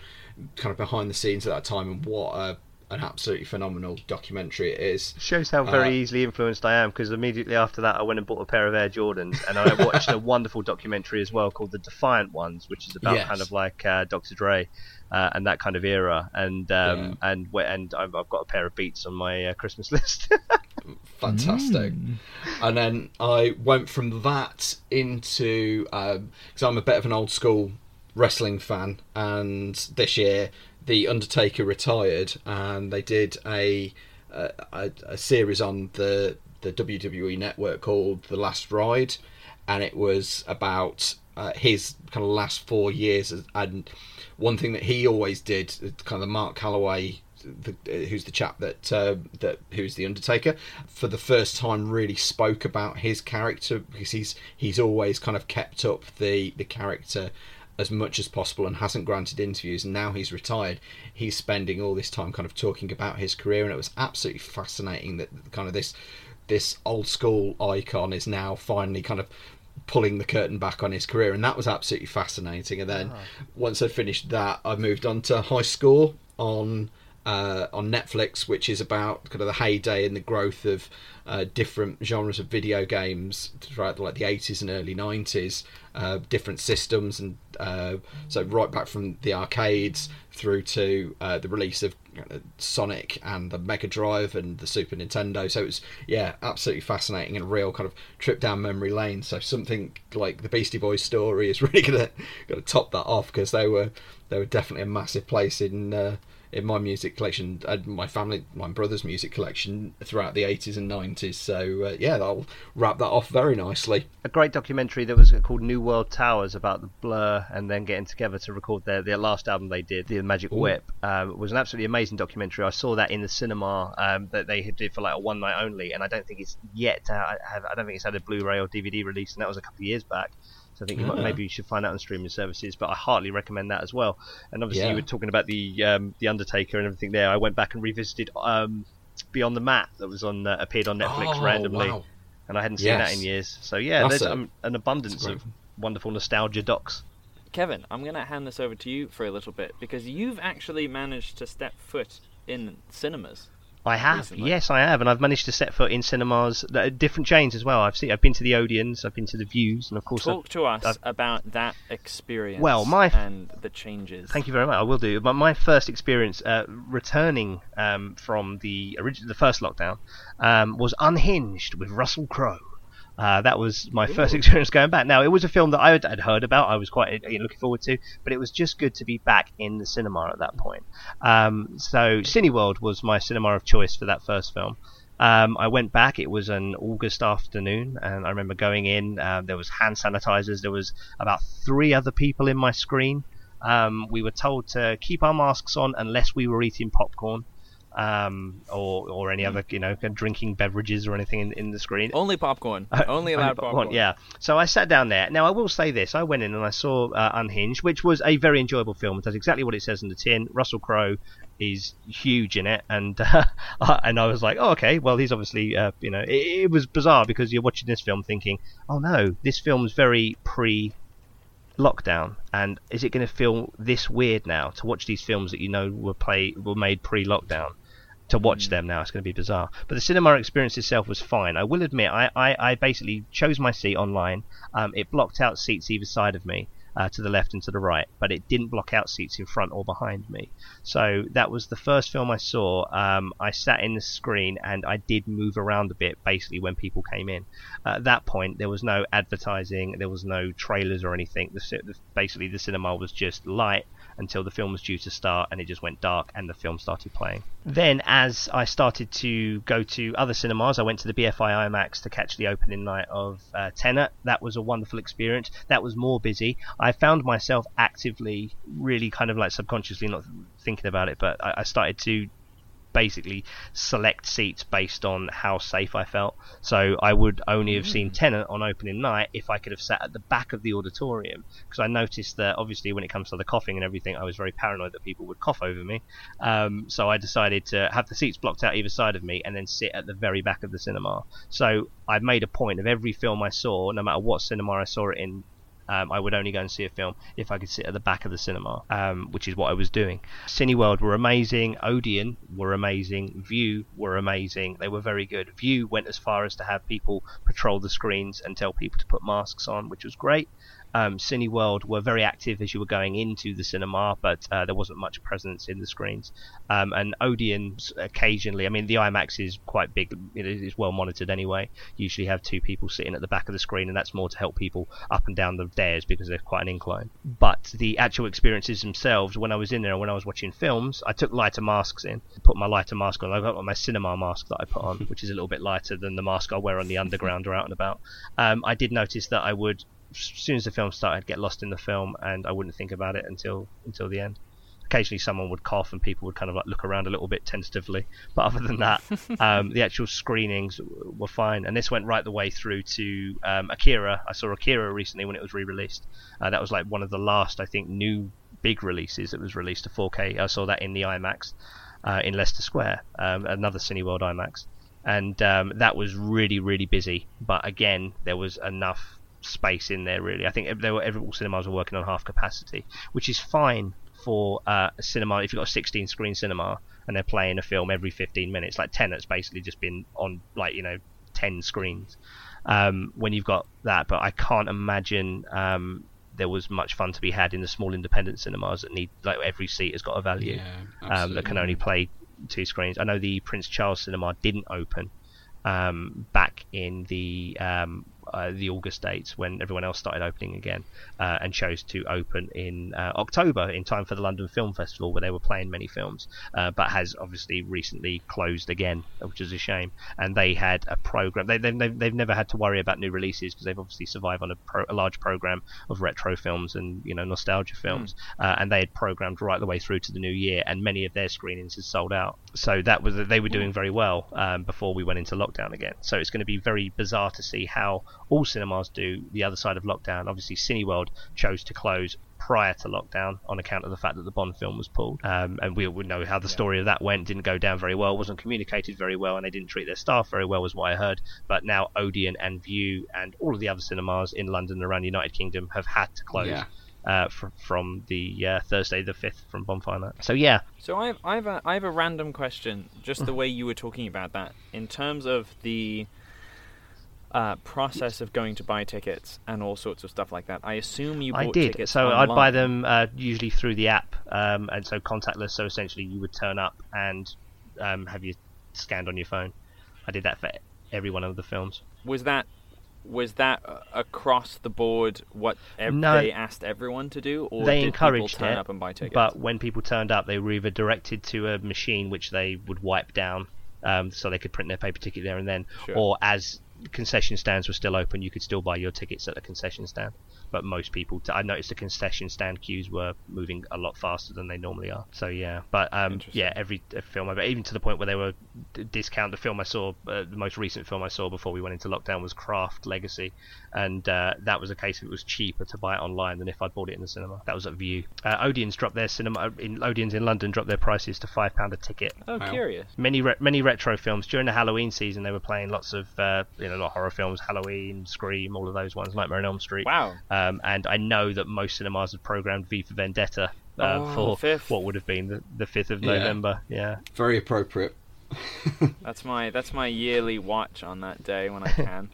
kind of behind the scenes at that time, and what a an absolutely phenomenal documentary it is. Shows how very Uh, easily influenced I am because immediately after that I went and bought a pair of Air Jordans and I watched a wonderful documentary as well called The Defiant Ones, which is about Yes. kind of like uh, Dr. Dre uh, and that kind of era. And um, and and I've, I've got a pair of Beats on my uh, Christmas list. Fantastic. And then I went from that into because I'm a bit of an old school wrestling fan, and this year the Undertaker retired, and they did a a, a, a series on the the WWE network called The Last Ride, and it was about uh, his kind of last four years. And one thing that he always did, kind of the Mark Calaway the, uh, who's the chap that uh, that who's the Undertaker, for the first time really spoke about his character because he's he's always kind of kept up the the character as much as possible and hasn't granted interviews and now he's retired he's spending all this time kind of talking about his career and it was absolutely fascinating that kind of this this old school icon is now finally kind of pulling the curtain back on his career and that was absolutely fascinating and then once I'd finished that I moved on to High Score on uh, on Netflix which is about kind of the heyday and the growth of uh, different genres of video games throughout like the 80s and early 90s uh, different systems and uh, so right back from the arcades through to uh, the release of Sonic and the Mega Drive and the Super Nintendo. So it was yeah, absolutely fascinating and a real kind of trip down memory lane. So something like the Beastie Boys story is really gonna gonna top that off because they were they were definitely a massive place in uh, in my music collection, uh, my family, my brother's music collection throughout the 80s and 90s. So uh, yeah, that'll wrap that off very nicely. A great documentary that was called New World Towers about the Blur and then getting together to record their, their last album they did, The Magic Ooh. Whip, um, was an absolutely amazing documentary. I saw that in the cinema um, that they did for like a one night only, and I don't think it's yet. Uh, have, I don't think it's had a Blu-ray or DVD release, and that was a couple of years back. So I think you might, Ah. maybe you should find out on streaming services, but I heartily recommend that as well. And obviously, Yeah. you were talking about the um, the Undertaker and everything there. I went back and revisited um, Beyond the Mat that was on uh, appeared on Netflix Oh, randomly, wow. and I hadn't seen that in years. So yeah, That's there's um, an abundance of wonderful nostalgia docs. Kevin, I'm going to hand this over to you for a little bit because you've actually managed to step foot in cinemas. I have, Recently. yes, I have, and I've managed to set foot in cinemas, different chains as well. I've seen, I've been to the Odeons, I've been to the Vues, and of course, I've- Talk to us I've- about that experience. Well, my and the changes. Thank you very much. I will do. But my first experience uh, returning um, from the original, the first lockdown, um, was Unhinged with Russell Crowe. Uh, that was my first experience going back. Now, it was a film that I had heard about. I was quite uh, looking forward to, but it was just good to be back in the cinema at that point. Um, so, Cineworld was my cinema of choice for that first film. Um, I went back. It was an August afternoon, and I remember going in. Uh, there was hand sanitizers. There was about three other people in my screen. Um, we were told to keep our masks on unless we were eating popcorn um, or or any other you know drinking beverages or anything in, in the screen. Only popcorn. Uh, Only allowed popcorn. Yeah. So I sat down there. Now I will say this: I went in and I saw uh, Unhinged, which was a very enjoyable film. It does exactly what it says in the tin. Russell Crowe is huge in it, and uh, and I was like, oh, okay, well he's obviously uh, you know it, it was bizarre because you're watching this film thinking, oh no, this film's very pre. Lockdown, and is it going to feel this weird now to watch these films that you know were play were made pre-lockdown? To watch them now. It's going to be bizarre. But the cinema experience itself was fine. I will admit, I, I, I basically chose my seat online. Um, it blocked out seats either side of me, uh, to the left and to the right, but it didn't block out seats in front or behind me. So that was the first film I saw. Um, I sat in the screen and I did move around a bit basically when people came in. Uh, at that point, there was no advertising, there was no trailers or anything. The, the, basically, the cinema was just light until the film was due to start and it just went dark and the film started playing. Then, as I started to go to other cinemas, I went to the BFI IMAX to catch the opening night of uh, Tenet. That was a wonderful experience. That was more busy. I found myself actively, really kind of like subconsciously not thinking about it, but I, I started to basically select seats based on how safe I felt. So I would only have seen Tenet on opening night if I could have sat at the back of the auditorium because I noticed that obviously when it comes to the coughing and everything, I was very paranoid that people would cough over me. Um, so I decided to have the seats blocked out either side of me and then sit at the very back of the cinema. So I made a point of every film I saw, no matter what cinema I saw it in, um, I would only go and see a film if I could sit at the back of the cinema, um, which is what I was doing. Cineworld were amazing, Odeon were amazing, Vue were amazing. They were very good. Vue went as far as to have people patrol the screens and tell people to put masks on, which was great. Um, Cineworld were very active as you were going into the cinema, but uh, there wasn't much presence in the screens. Um, and Odeon occasionally, I mean, the IMAX is quite big, it is well monitored anyway. You usually have two people sitting at the back of the screen, and that's more to help people up and down the stairs because they're quite an incline. But the actual experiences themselves, when I was in there when I was watching films, I took lighter masks in, put my lighter mask on. I got my cinema mask that I put on, which is a little bit lighter than the mask I wear on the underground or out and about. Um, I did notice that I would as soon as the film started, I'd get lost in the film and I wouldn't think about it until until the end. Occasionally, someone would cough and people would kind of like look around a little bit tentatively. But other than that, um, the actual screenings were fine. And this went right the way through to um, Akira. I saw Akira recently when it was re-released. Uh, that was like one of the last, I think, new big releases that was released to 4K. I saw that in the IMAX uh, in Leicester Square, um, another Cineworld IMAX, and um, that was really really busy. But again, there was enough space in there really. I think they were all cinemas were working on half capacity, which is fine for uh, a cinema if you've got a 16 screen cinema and they're playing a film every 15 minutes. Like Tenet's basically just been on like you know 10 screens um, when you've got that. But I can't imagine. Um, there was much fun to be had in the small independent cinemas that need like every seat has got a value Yeah, um, that can only play two screens. I know the Prince Charles Cinema didn't open um, back in the um, uh, the August dates when everyone else started opening again, uh, and chose to open in uh, October in time for the London Film Festival, where they were playing many films, uh, but has obviously recently closed again, which is a shame. And they had a program. They, they, they've, they've never had to worry about new releases because they've obviously survived on a, pro, a large program of retro films and you know nostalgia films, uh, and they had programmed right the way through to the new year, and many of their screenings had sold out. So that was they were doing very well um, before we went into lockdown again. So it's going to be very bizarre to see how all cinemas do the other side of lockdown. Obviously, Cineworld chose to close prior to lockdown on account of the fact that the Bond film was pulled. Um, and we would know how the story of that went. Didn't go down very well. wasn't communicated very well, and they didn't treat their staff very well, was what I heard. But now Odeon and Vue and all of the other cinemas in London and around the United Kingdom have had to close. Yeah. Uh, fr- from the uh, Thursday the fifth from Bonfire Night. So yeah, So I have, I have a I have a random question, just the way you were talking about that, in terms of the uh, process of going to buy tickets and all sorts of stuff like that. I assume you bought I did. tickets. So I'd buy them uh, usually through the app, um, and so contactless. So essentially, you would turn up and um, have you scanned on your phone. I did that for every one of the films. Was that was that uh, across the board what ev- No. they asked everyone to do, or they did encouraged people turn it, up and buy tickets? but when people turned up, they were either directed to a machine which they would wipe down, um, so they could print their paper ticket there and then, Sure. or as concession stands were still open, you could still buy your tickets at the concession stand. But most people, t- I noticed the concession stand queues were moving a lot faster than they normally are. So yeah, but um, yeah, every uh, film, I even to the point where they were d- discount. The film I saw, uh, the most recent film I saw before we went into lockdown was Craft Legacy, and uh, that was a case of it was cheaper to buy it online than if I'd bought it in the cinema. That was at Vue. Uh, Odeon's dropped their cinema in Odeon's in London dropped their prices to five pound a ticket. oh, Wow. curious. Many re- many retro films during the Halloween season. They were playing lots of uh, you know not horror films, Halloween, Scream, all of those ones, Nightmare on Elm Street. Wow. Um, and I know that most cinemas have programmed V for Vendetta uh, Oh, for fifth. what would have been the, the 5th of Yeah. November. Yeah. Very appropriate. That's my that's my yearly watch on that day when I can.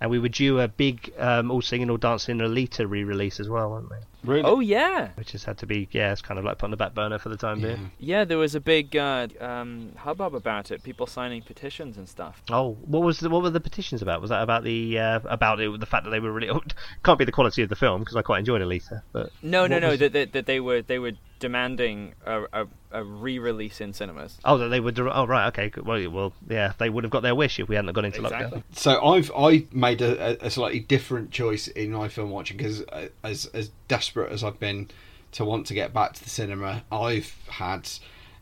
And we were due a big um, All Singing, All Dancing Alita re release as well, weren't we? Really? oh yeah, Which has had to be, yeah, it's kind of like put on the back burner for the time yeah. being. yeah. There was a big uh, um, hubbub about it. People signing petitions and stuff. Oh, what was the, what were the petitions about? Was that about the uh, about it, the fact that they were really can't be the quality of the film because I quite enjoyed Alita, but No, no, no. was- That, that that they were they were demanding a, a, a re-release in cinemas. oh, that they were dir- oh right, okay, well, well, yeah, they would have got their wish if we hadn't gone into Exactly. lockdown. So I've I made a, a slightly different choice in my film watching because as as desperate as I've been to want to get back to the cinema, I've had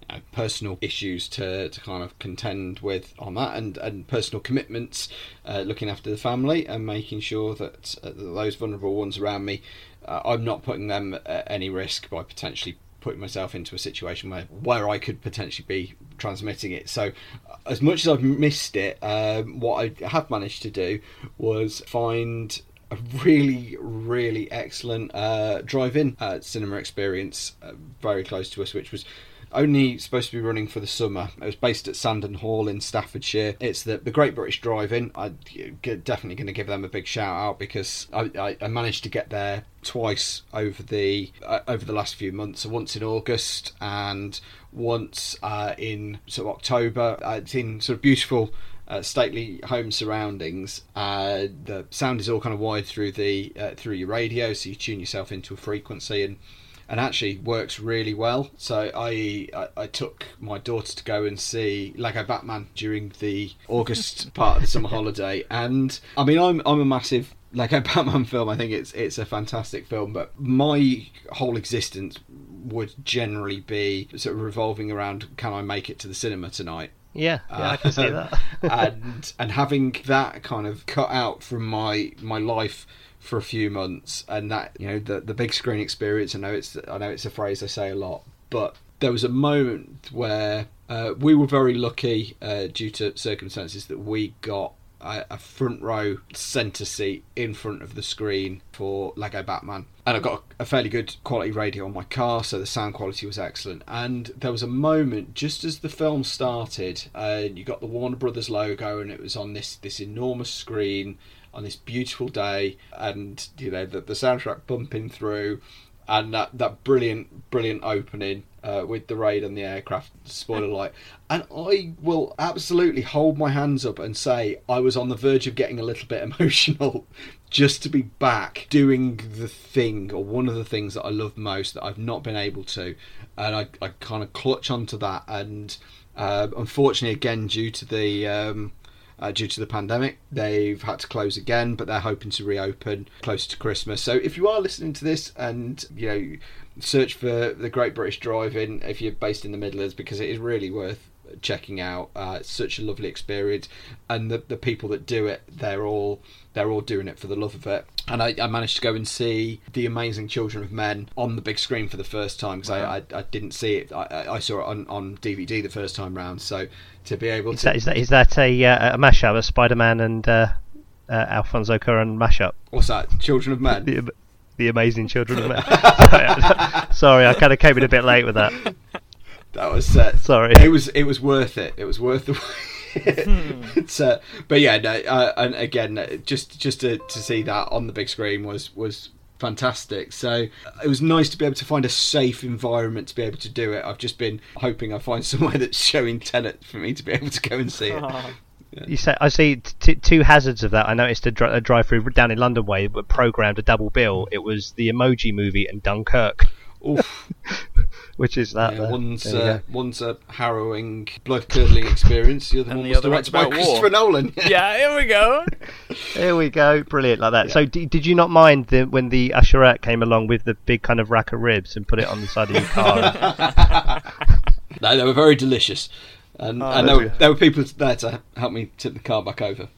you know, personal issues to, to kind of contend with on that, and, and personal commitments, uh, looking after the family and making sure that uh, those vulnerable ones around me, uh, I'm not putting them at any risk by potentially putting myself into a situation where where I could potentially be transmitting it. So, as much as I've missed it, um, what I have managed to do was find a really, really excellent uh, drive-in uh, cinema experience uh, very close to us, which was only supposed to be running for the summer. It was based at Sandon Hall in Staffordshire. It's the, the Great British Drive-In. I'm definitely going to give them a big shout out because I, I, I managed to get there twice over the uh, over the last few months. So once in August and once uh, in sort of October. Uh, it's in sort of beautiful. Uh, stately home surroundings. Uh, the sound is all kind of wired through the uh, through your radio, so you tune yourself into a frequency, and and actually works really well. So I, I I took my daughter to go and see Lego Batman during the August part of the summer holiday, and I mean I'm I'm a massive Lego Batman film. I think it's it's a fantastic film, but my whole existence would generally be sort of revolving around can I make it to the cinema tonight? Yeah, yeah, I can see Uh, that. and and having that kind of cut out from my my life for a few months and that you know the the big screen experience I know it's I know it's a phrase I say a lot but there was a moment where uh, we were very lucky uh, due to circumstances that we got a, a front row centre seat in front of the screen for Lego Batman and I got a fairly good quality radio on my car, so the sound quality was excellent. And there was a moment just as the film started, and you got the Warner Brothers logo, and it was on this this enormous screen on this beautiful day, and you know the, the soundtrack bumping through. and that that brilliant brilliant opening uh, with the raid and the aircraft spoiler light. And I will absolutely hold my hands up and say I was on the verge of getting a little bit emotional just to be back doing the thing or one of the things that I love most that I've not been able to. And I, I kind of clutch onto that. And uh, unfortunately, again, due to the. Um, uh, due to the pandemic. They've had to close again, but they're hoping to reopen closer to Christmas. So if you are listening to this and you know search for the Great British Drive-In if you're based in the Midlands because it is really worth checking out. Uh, it's such a lovely experience, and the the people that do it, they're all they're all doing it for the love of it. And I, I managed to go and see the Amazing Children of Men on the big screen for the first time because Wow. I, I I didn't see it. I, I saw it on, on DVD the first time round. So to be able Is to that is that is that a uh, a mashup, a Spider-Man and uh, uh, Alfonso Cuarón mashup? what's that? Children of Men. The, the amazing children of men. Sorry, Sorry, I kind of came in a bit late with that. That was uh, Sorry. It was it was worth it. It was worth the. Hmm. it's, uh, but yeah, no, uh, and again, uh, just just to, to see that on the big screen was was fantastic. So uh, it was nice to be able to find a safe environment to be able to do it. I've just been hoping I find somewhere that's showing Tenet for me to be able to go and see it. You say I see t- two hazards of that. I noticed a, dri- a drive-through down in London way that programmed a double bill. It was the Emoji Movie and Dunkirk, Oof. which is that. Yeah, one's There uh, one's a harrowing, blood curdling experience. The other And one the was other one's directed by about war. Christopher Nolan. yeah, here we go. here we go, brilliant like that. So, d- did you not mind the, when the usherette came along with the big kind of rack of ribs and put it on the side of your car? No, they were very delicious, and, Oh, and there, were, there were people there to help me tip the car back over.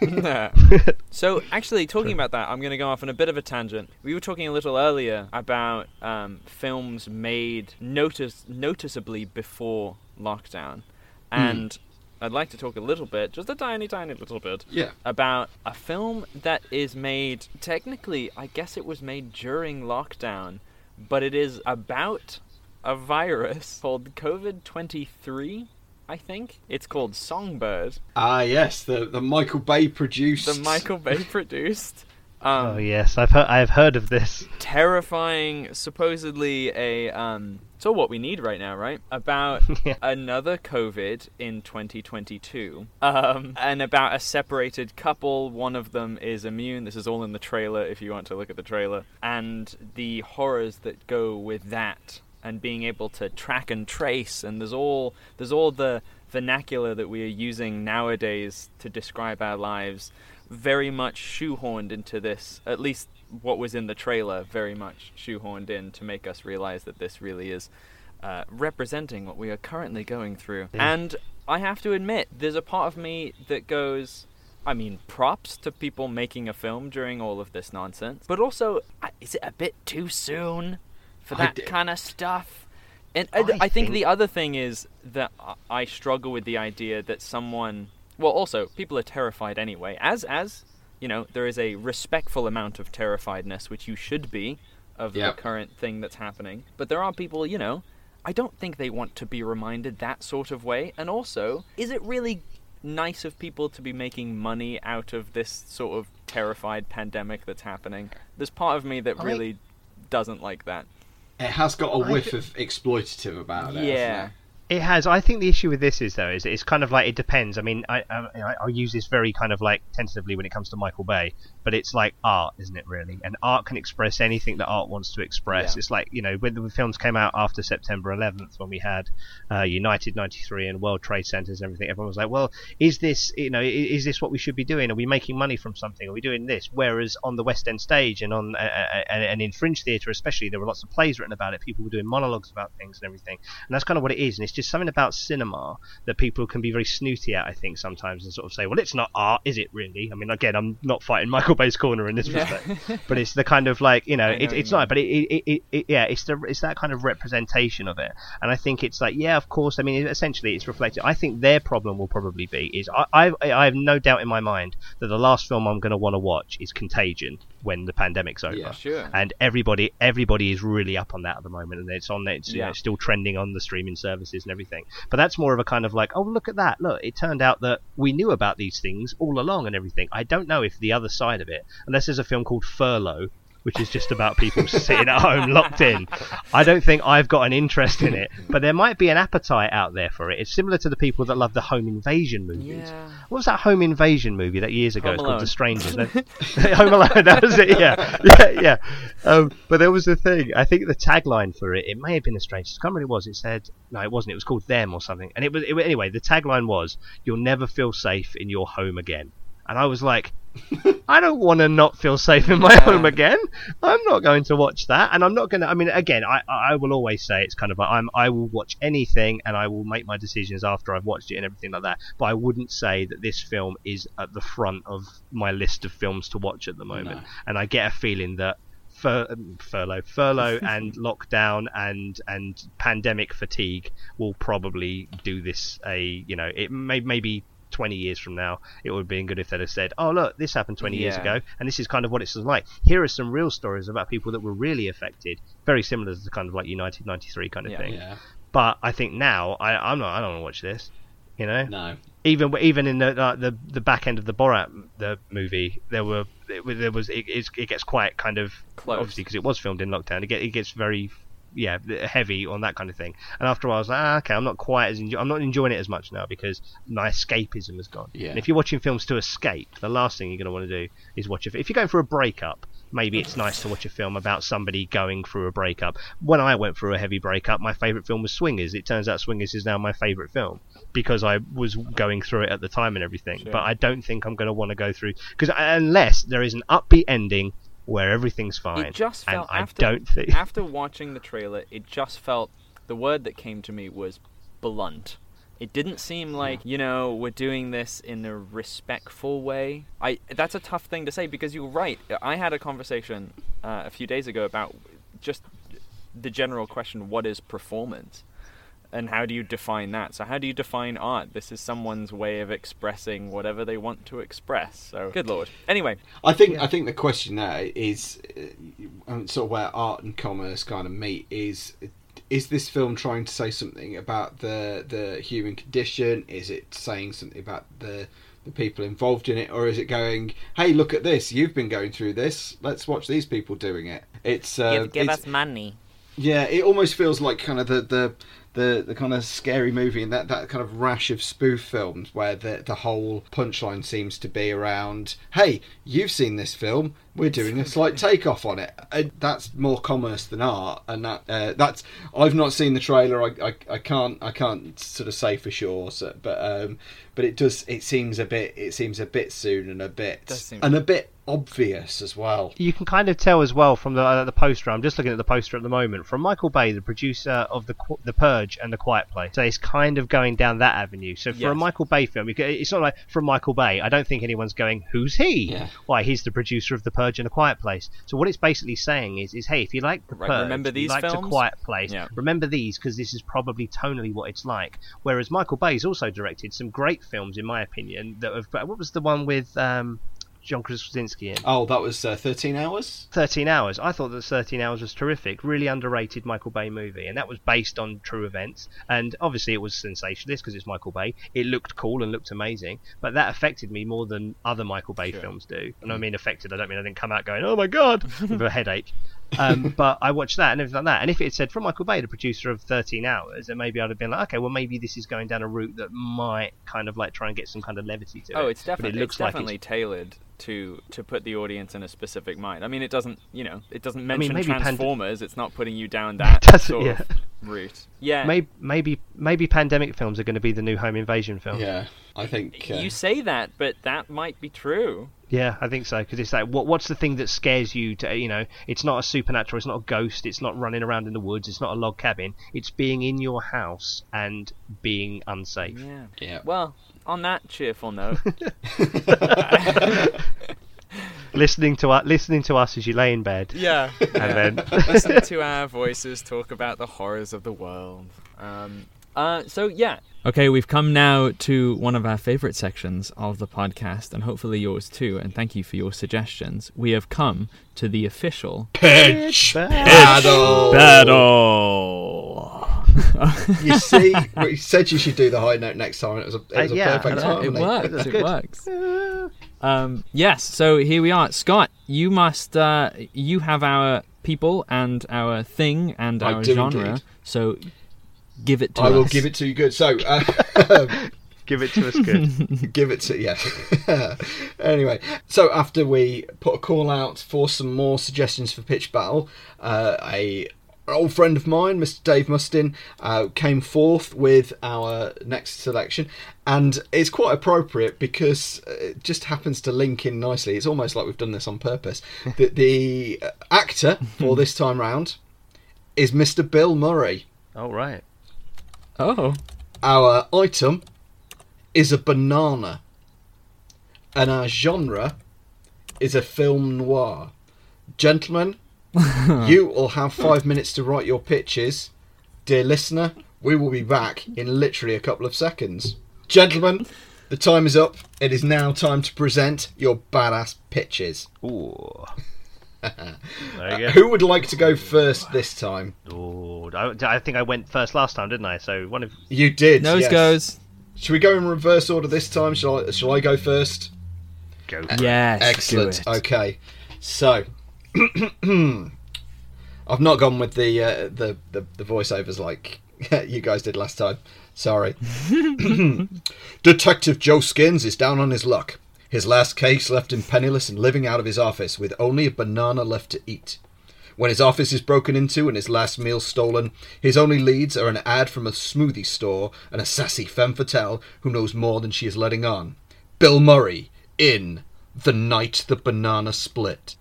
so, actually, talking about that, I'm going to go off on a bit of a tangent. We were talking a little earlier about um, films made notice noticeably before lockdown, and I'd like to talk a little bit, just a tiny, tiny little bit, Yeah. about a film that is made. Technically, I guess it was made during lockdown, but it is about a virus called COVID 23. I think it's called Songbird. Ah, yes, the the Michael Bay produced. The Michael Bay produced. Um, oh yes, I've heard. I've heard of this. terrifying, supposedly a um. So what we need right now, right? About Yeah. another COVID in 2022, um, and about a separated couple. One of them is immune. This is all in the trailer. If you want to look at the trailer, and the horrors that go with that, and being able to track and trace, and there's all there's all the vernacular that we are using nowadays to describe our lives very much shoehorned into this at least what was in the trailer very much shoehorned in to make us realize that this really is uh, representing what we are currently going through Yeah. and i have to admit there's a part of me that goes I mean, props to people making a film during all of this nonsense, but also, is it a bit too soon for that kind of stuff? And I, I I think think- the other thing is that I- struggle with the idea that someone, well, also people are terrified anyway. As as you know, there is a respectful amount of terrifiedness which you should be of Yep. the current thing that's happening. But there are people, you know, I don't think they want to be reminded that sort of way. And also, is it really nice of people to be making money out of this sort of terrified pandemic that's happening? There's part of me that I- really doesn't like that. It has got a whiff thi- of exploitative about it. Yeah. hasn't It has. I think the issue with this is though is it's kind of like it depends. I mean, I, I I'll use this very kind of like tentatively when it comes to Michael Bay, but it's like art, isn't it? Really, and art can express anything that art wants to express. Yeah. It's like you know when the films came out after September 11th, when we had uh, United 93 and World Trade Centers and everything. Everyone was like, well, is this you know is this what we should be doing? Are we making money from something? Are we doing this? Whereas on the West End stage and on uh, uh, and in fringe theatre especially, there were lots of plays written about it. People were doing monologues about things and everything, and that's kind of what it is. And it's just something about cinema that people can be very snooty at, I think, sometimes, and sort of say, well, it's not art, is it really? I mean, again, I'm not fighting Michael Bay's corner in this Yeah. respect, but it's the kind of like you know, know it, it's not, but it, it, it, it, yeah, it's the it's that kind of representation of it, and I think it's like, yeah, of course. I mean, essentially, it's reflected. I think their problem will probably be is I I, I have no doubt in my mind that the last film I'm going to want to watch is Contagion when the pandemic's over. Yeah, sure. And everybody, everybody is really up on that at the moment, and it's on. It's you know, Yeah. still trending on the streaming services and everything. But that's more of a kind of like, oh, look at that! Look, it turned out that we knew about these things all along and everything. I don't know if the other side of it, unless there's a film called Furlough, which is just about people sitting at home locked in. I don't think I've got an interest in it, but there might be an appetite out there for it. It's similar to the people that love the home invasion movies. Yeah. What was that home invasion movie that years ago? Home it's Alone. called The Strangers. Home Alone. That was it. Yeah, yeah, yeah. Um, but there was a thing. I think the tagline for it. It may have been The Strangers. I can't remember what it was. It said no, it wasn't. It was called Them or something. And it was it, anyway. The tagline was "You'll never feel safe in your home again." And I was like, I don't want to not feel safe in my home again. I'm not going to watch that, and I'm not going to. I mean, again, I I will always say it's kind of like I'm I will watch anything, and I will make my decisions after I've watched it and everything like that. But I wouldn't say that this film is at the front of my list of films to watch at the moment. No. And I get a feeling that. Fur, um, furlough, furlough, and lockdown and and pandemic fatigue will probably do this. A you know, it may maybe 20 years from now, it would have been good if they'd have said, "Oh, look, this happened 20 years ago, and this is kind of what it's like." Here are some real stories about people that were really affected, very similar to the kind of like United 93 kind of Yeah. thing. Yeah. But I think now, I, I'm not, I don't want to watch this. You know, No. even even in the like, the the back end of the Borat the movie, there were it, was- there was it, it gets quite kind of Close. obviously because it was filmed in lockdown. It, get, it gets very yeah heavy on that kind of thing. And after a while, I was like, ah, okay, I'm not quite as enjoy- I'm not enjoying it as much now because my escapism has gone. Yeah. And if you're watching films to escape, the last thing you're going to want to do is watch a. If you're going for a breakup, maybe it's nice to watch a film about somebody going through a breakup. When I went through a heavy breakup, my favourite film was Swingers. It turns out Swingers is now my favourite film because I was going through it at the time and everything. Sure. But I don't think I'm going to want to go through because unless there is an upbeat ending where everything's fine. It just and felt I after don't think. after watching the trailer, it just felt the word that came to me was blunt. It didn't seem like you know we're doing this in a respectful way. I that's a tough thing to say because you're right. I had a conversation uh, a few days ago about just the general question: what is performance? And how do you define that? So how do you define art? This is someone's way of expressing whatever they want to express. So good lord. Anyway, I think I think the question there is uh, sort of where art and commerce kind of meet is is this film trying to say something about the the human condition? Is it saying something about the the people involved in it, or is it going, "Hey, look at this! You've been going through this. Let's watch these people doing it." It's uh, it's- money. yeah, it almost feels like kind of the the the, the kind of scary movie and that, that kind of rash of spoof films where the the whole punchline seems to be around, hey, you've seen this film, we're doing a slight takeoff on it. Uh, that's more commerce than art, and that uh, that's I've not seen the trailer. I, I, I can't I can't sort of say for sure, so, but um, but it does it seems a bit it seems a bit soon and a bit and a bit obvious as well. You can kind of tell as well from the uh, the poster. I'm just looking at the poster at the moment from Michael Bay, the producer of the Qu- the Purge and the Quiet Place. So it's kind of going down that avenue. So for a Michael Bay film, you ca- it's not like from Michael Bay. I don't think anyone's going, "Who's he?" Yeah. Why he's the producer of the Purge and the Quiet Place. So what it's basically saying is, is hey, if you like the Right, Purge, remember if you these like the films? Quiet Place, Yeah. remember these because this is probably tonally what it's like. Whereas Michael Bay's also directed some great films, in my opinion. That have, what was the one with um, John Krasinski in? Oh, that was uh, thirteen hours. 13 Hours. I thought that 13 Hours was terrific. Really underrated Michael Bay movie. And that was based on true events. And obviously it was sensationalist because it's Michael Bay. It looked cool and looked amazing. But that affected me more than other Michael Bay Sure. films do. And I mean affected, I don't mean I didn't come out going, oh my god, with a headache. Um, but I watched that and everything like that. And if it had said from Michael Bay, the producer of 13 Hours, then maybe I'd have been like, okay, well maybe this is going down a route that might kind of like try and get some kind of levity to it. Oh, it's definitely it looks it's like definitely tailored to to put the audience in a specific mind. I mean, it doesn't you know it doesn't mean, mention maybe Pand- Transformers. it's not putting you down that sort yeah. of route. Yeah, Maybe, maybe, maybe pandemic films are going to be the new home invasion film. Yeah, I think. Uh, you say that, but that might be true. Yeah, I think so because it's like, what what's the thing that scares you? To you know, it's not a supernatural, it's not a ghost, it's not running around in the woods, it's not a log cabin. It's being in your house and being unsafe. Yeah. yeah. Well, on that cheerful note, listening to us, listening to us as you lay in bed, yeah, and then listen to our voices talk about the horrors of the world. Um, uh, so yeah, Okay, we've come now to one of our favorite sections of the podcast, and hopefully yours too. And thank you for your suggestions. We have come to the official Pitch Battle. battle. battle. You see, we said you should do the high note next time. It was a, it was Uh, a perfect time. it works. It works. Um, yes. So here we are, Scott. You must. Uh, you have our people and our thing and I our genre. indeed. So give it to us. I us. will give it to you good. So, uh, Give it to us good. give it to yeah. anyway, so after we put a call out for some more suggestions for pitch battle, uh, a an old friend of mine, Mr. Dave Mustin, uh, came forth with our next selection, and it's quite appropriate because it just happens to link in nicely. It's almost like we've done this on purpose. the, the actor for this time round is Mr. Bill Murray. All right. oh. Our item is a banana, and our genre is a film noir. Gentlemen, you will have five minutes to write your pitches. Dear listener, we will be back in literally a couple of seconds. Gentlemen, the time is up. It is now time to present your badass pitches. Ooh. there Uh, you go. who would like to go first this time? Ooh, I, I think I went first last time, didn't I? So one of You did. Nose yes. goes. Should we go in reverse order this time? Shall I, shall I go first? go. Yes. do Excellent. it. Okay, so I've not gone with the uh, the, the the voiceovers like you guys did last time. Sorry. Detective Joe Skins is down on his luck. His last case left him penniless and living out of his office with only a banana left to eat. When his office is broken into and his last meal stolen, his only leads are an ad from a smoothie store and a sassy femme fatale who knows more than she is letting on. Bill Murray in The Night the Banana Split.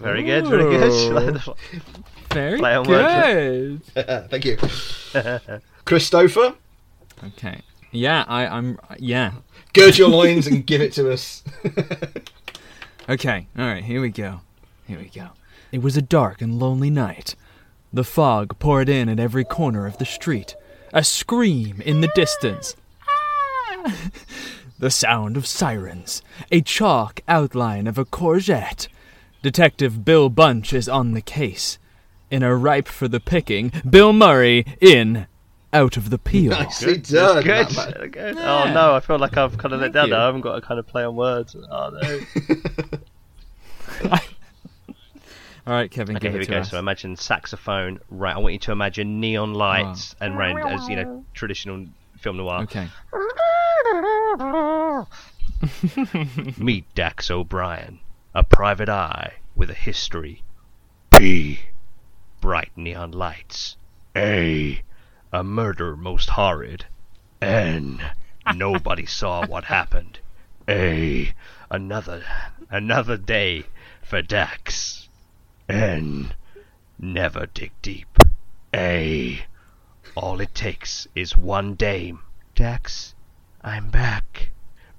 Very good. Very good. Very Play on good. Thank you. Christopher, Okay. Yeah, I, I'm. Yeah. gird your loins and give it to us. Okay, alright, here we go. Here we go. It was a dark and lonely night. The fog poured in at every corner of the street. A scream in the distance. Ah! the sound of sirens. A chalk outline of a courgette. Detective Bill Bunch is on the case. In a ripe for the picking, Bill Murray in Out of the Peel. Nicely Good. done. Good. that good. Yeah. Oh no, I feel like I've kind of let down you. now. I haven't got to kind of play on words. Oh no. Alright, Kevin, Okay, give here it we go. us. So imagine saxophone. Right, I want you to imagine neon lights and round as you know traditional film noir. Okay. Meet Dax O'Brien, a private eye with a history. P. Bright neon lights. A. A murder most horrid. N. Nobody saw what happened. A. Another another day for Dax. N. Never dig deep. A. All it takes is one dame. Dax, I'm back.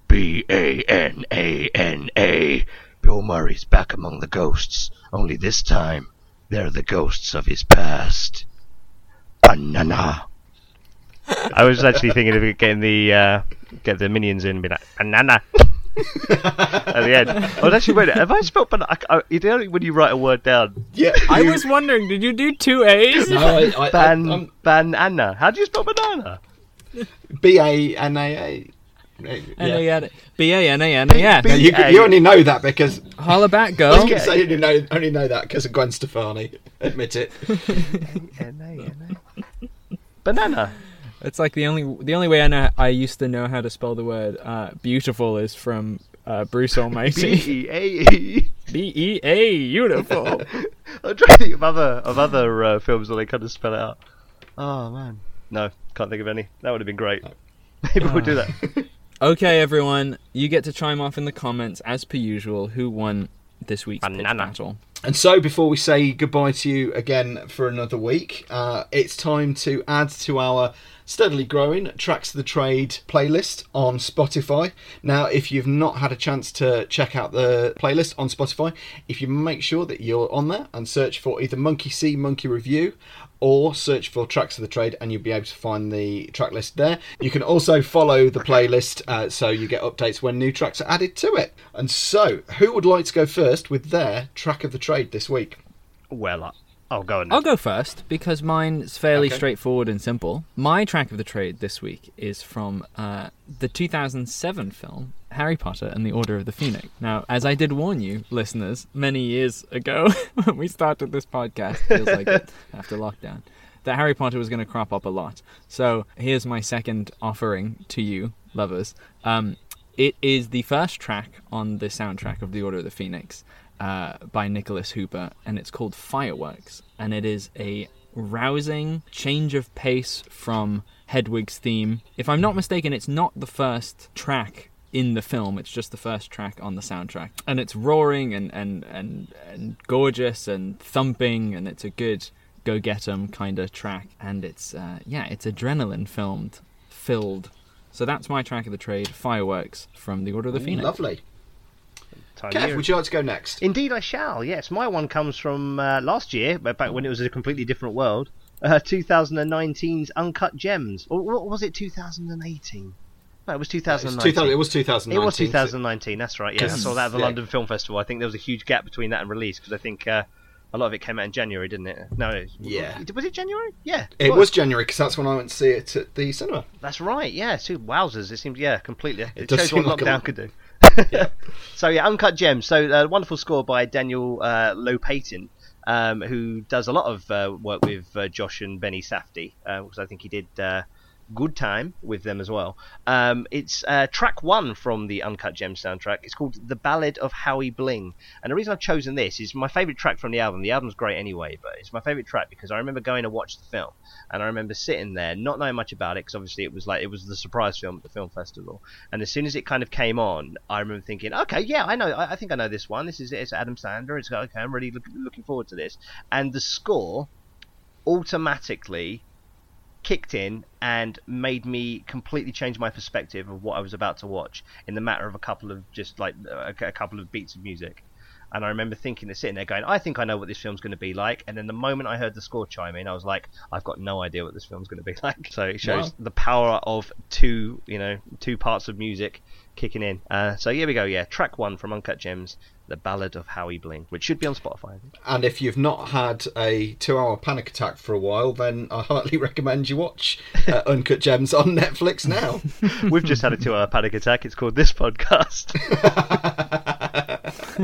B A N A N A. Bill Murray's back among the ghosts, only this time they're the ghosts of his past. Banana. I was actually thinking of getting the uh, get the minions in and be like banana at the end. I was actually waiting. Have I spelled banana? I, I, you know when you write a word down, Yeah, I was wondering, did you do two A's? No, I, I, ban I, I'm banana. How do you spell banana? B A N A A. N-A-N- B-A-N-A-N-A-S. No, you, you only know that because Holla back, I was girl. going to say you only know, only know that because of Gwen Stefani. Admit it. Banana. It's like the only the only way I know I used to know how to spell the word uh, beautiful is from uh, Bruce Almighty. E A E. B E A beautiful. I'm trying to think of other of other uh, films where they kind of spell it out. Oh man, no, can't think of any. That would have been great. Maybe we'll do that. Okay, everyone, you get to chime off in the comments as per usual. Who won this week's pitch Banana. battle? And so, before we say goodbye to you again for another week, uh, it's time to add to our steadily growing Tracks of the Trade playlist on Spotify. Now, if you've not had a chance to check out the playlist on Spotify, if you make sure that you're on there and search for either Monkey See, Monkey Review, or search for Tracks of the Trade, and you'll be able to find the track list there. You can also follow the playlist uh, so you get updates when new tracks are added to it. And so, who would like to go first with their track of the trade this week? Well, I, Oh, go on. I'll go first because mine's fairly Okay. straightforward and simple. My track of the trade this week is from uh, the 2007 film Harry Potter and the Order of the Phoenix. Now, as I did warn you, listeners, many years ago when we started this podcast, feels like it after lockdown, that Harry Potter was going to crop up a lot. So here's my second offering to you, lovers. Um, it is the first track on the soundtrack of The Order of the Phoenix uh, by Nicholas Hooper, and it's called Fireworks. And it is a rousing change of pace from Hedwig's theme. If I'm not mistaken, it's not the first track in the film, it's just the first track on the soundtrack. And it's roaring and, and, and, and gorgeous and thumping, and it's a good go get 'em kind of track. And it's, uh, yeah, it's adrenaline filmed, filled. So that's my track of the trade, Fireworks from The Order of the Phoenix. Lovely. Time Kev, would you like to go next? Indeed, I shall. Yes, my one comes from uh, last year, but back when it was a completely different world. Uh, 2019's Uncut Gems, or what was it? 2018. No, it was It's 2019. 2000 it was 2019. It was 2019. That's right. Yeah, I saw that at the Yeah. London Film Festival. I think there was a huge gap between that and release because I think uh, a lot of it came out in January, didn't it? No, it- Yeah. Was it January? Yeah. It was January because that's when I went to see it at the cinema. That's right. Yeah. Two wowzers! It seems yeah, completely. It, does shows what like lockdown lot. could do. So yeah, Uncut Gems. So uh, wonderful score by Daniel uh, Lopayton, um, who does a lot of uh, work with uh, Josh and Benny Safdie, uh, because I think he did. Good time with them as well. Um, it's uh, track one from the Uncut Gems soundtrack. It's called "The Ballad of Howie Bling," and the reason I've chosen this is my favorite track from the album. The album's great anyway, but it's my favorite track because I remember going to watch the film, and I remember sitting there not knowing much about it because obviously it was like it was the surprise film at the film festival. And as soon as it kind of came on, I remember thinking, okay, yeah, I know, I, I think I know this one. This is it, it's Adam Sandler. It's okay. I'm really look, looking forward to this. And the score automatically kicked in and made me completely change my perspective of what I was about to watch in the matter of a couple of just like a, a couple of beats of music. And I remember thinking, and sitting there going, I think I know what this film's going to be like. And then the moment I heard the score chime in, I was like, I've got no idea what this film's going to be like. So it shows Wow. the power of two, you know, two parts of music kicking in. Uh, so here we go. Yeah, track one from Uncut Gems, "The Ballad of Howie Bling," which should be on Spotify. And if you've not had a two-hour panic attack for a while, then I highly recommend you watch uh, Uncut Gems on Netflix now. We've just had a two-hour panic attack. It's called this podcast.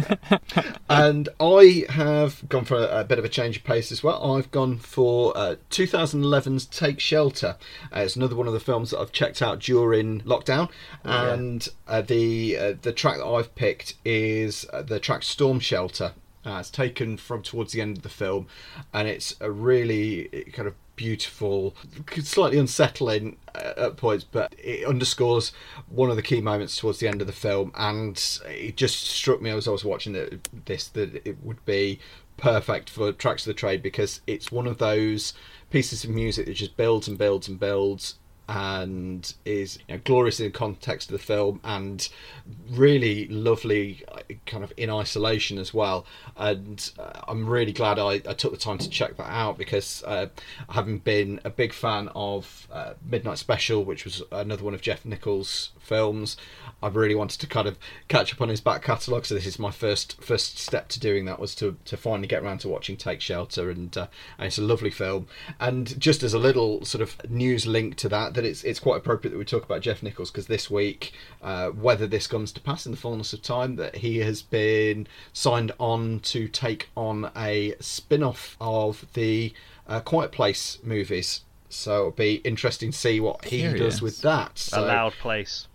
and I have gone for a, a bit of a change of pace as well. I've gone for uh, 2011's Take Shelter. Uh, it's another one of the films that I've checked out during lockdown, yeah. and uh, the uh, the track that I've picked is uh, the track Storm Shelter. Uh, it's taken from towards the end of the film, and it's a really kind of beautiful, slightly unsettling uh, at points, but it underscores one of the key moments towards the end of the film. And it just struck me as I was watching this that it would be perfect for tracks of the trade because it's one of those pieces of music that just builds and builds and builds and is you know, glorious in the context of the film and really lovely kind of in isolation as well. And uh, i'm really glad I, I took the time to check that out because uh, having been a big fan of uh, midnight special which was another one of jeff nichols films I've really wanted to kind of catch up on his back catalogue so this is my first first step to doing that was to, to finally get around to watching take shelter and, uh, and it's a lovely film and just as a little sort of news link to that that it's it's quite appropriate that we talk about Jeff Nichols because this week, uh, whether this comes to pass in the fullness of time, that he has been signed on to take on a spin-off of the uh, Quiet Place movies. So it'll be interesting to see what he Curious. does with that. So, a loud place,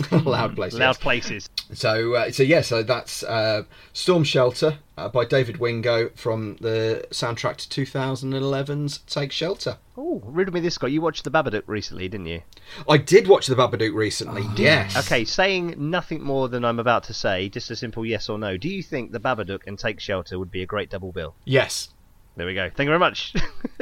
loud places. loud places. So, uh, so yeah, so that's uh, Storm Shelter uh, by David Wingo from the soundtrack to 2011's Take Shelter. Oh, riddle me this, Scott. You watched The Babadook recently, didn't you? I did watch the Babadook recently. yes. Okay, saying nothing more than I'm about to say, just a simple yes or no. Do you think The Babadook and Take Shelter would be a great double bill? Yes. There we go. Thank you very much.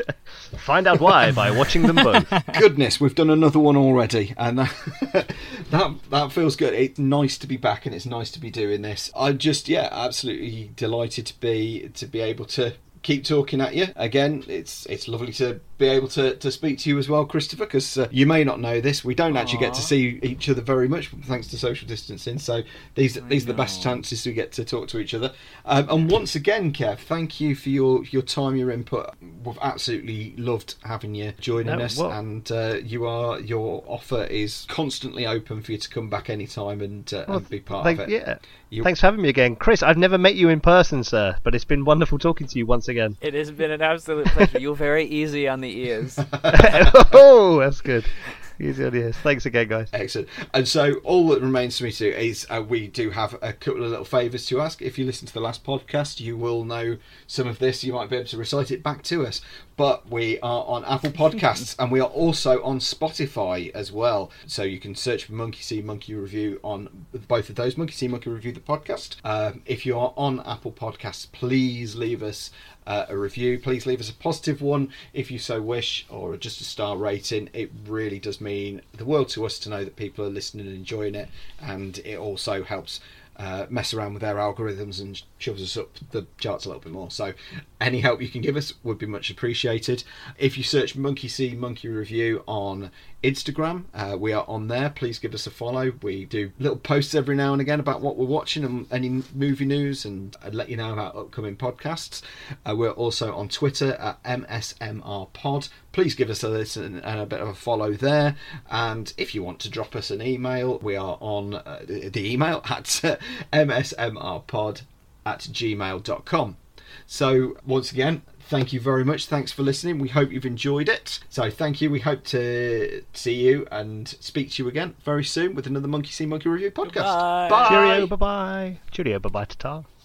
Find out why by watching them both. Goodness, we've done another one already, and that that, that feels good. It's nice to be back, and it's nice to be doing this. I'm just yeah, absolutely delighted to be to be able to keep talking at you. Again, it's it's lovely to be able to, to speak to you as well, Christopher, because uh, you may not know this. We don't actually get to see each other very much thanks to social distancing. So these these are the best chances we get to talk to each other. Um, and once again, Kev, thank you for your, your time, your input. We've absolutely loved having you joining No, us, well- and uh, you are your offer is constantly open for you to come back anytime and, uh, Well, and be part Thank- of it. Yeah. You- Thanks for having me again, Chris. I've never met you in person, sir, but it's been wonderful talking to you once again. It has been an absolute pleasure. You're very easy on the ears. oh, that's good. Easy on the ears. Thanks again, guys. Excellent. And so all that remains for me to do is uh, we do have a couple of little favours to ask. If you listen to the last podcast, you will know some of this. You might be able to recite it back to us. But we are on Apple Podcasts and we are also on Spotify as well. So you can search for Monkey See Monkey Review on both of those. Monkey See Monkey Review the podcast. Um, if you are on Apple Podcasts, please leave us uh, a review. Please leave us a positive one if you so wish, or just a star rating. It really does mean the world to us to know that people are listening and enjoying it, and it also helps. Uh, mess around with their algorithms and shoves us up the charts a little bit more. So, any help you can give us would be much appreciated. If you search Monkey See Monkey Review on Instagram, uh, we are on there. Please give us a follow. We do little posts every now and again about what we're watching and any movie news and, and let you know about upcoming podcasts. Uh, we're also on Twitter at MSMR Pod. Please give us a listen and a bit of a follow there. And if you want to drop us an email, we are on uh, the the email at uh, msmrpod at gmail.com. So, once again, thank you very much. Thanks for listening. We hope you've enjoyed it. So, thank you. We hope to see you and speak to you again very soon with another Monkey See Monkey Review podcast. Goodbye. Cheerio, bye bye. Cheerio, bye bye, ta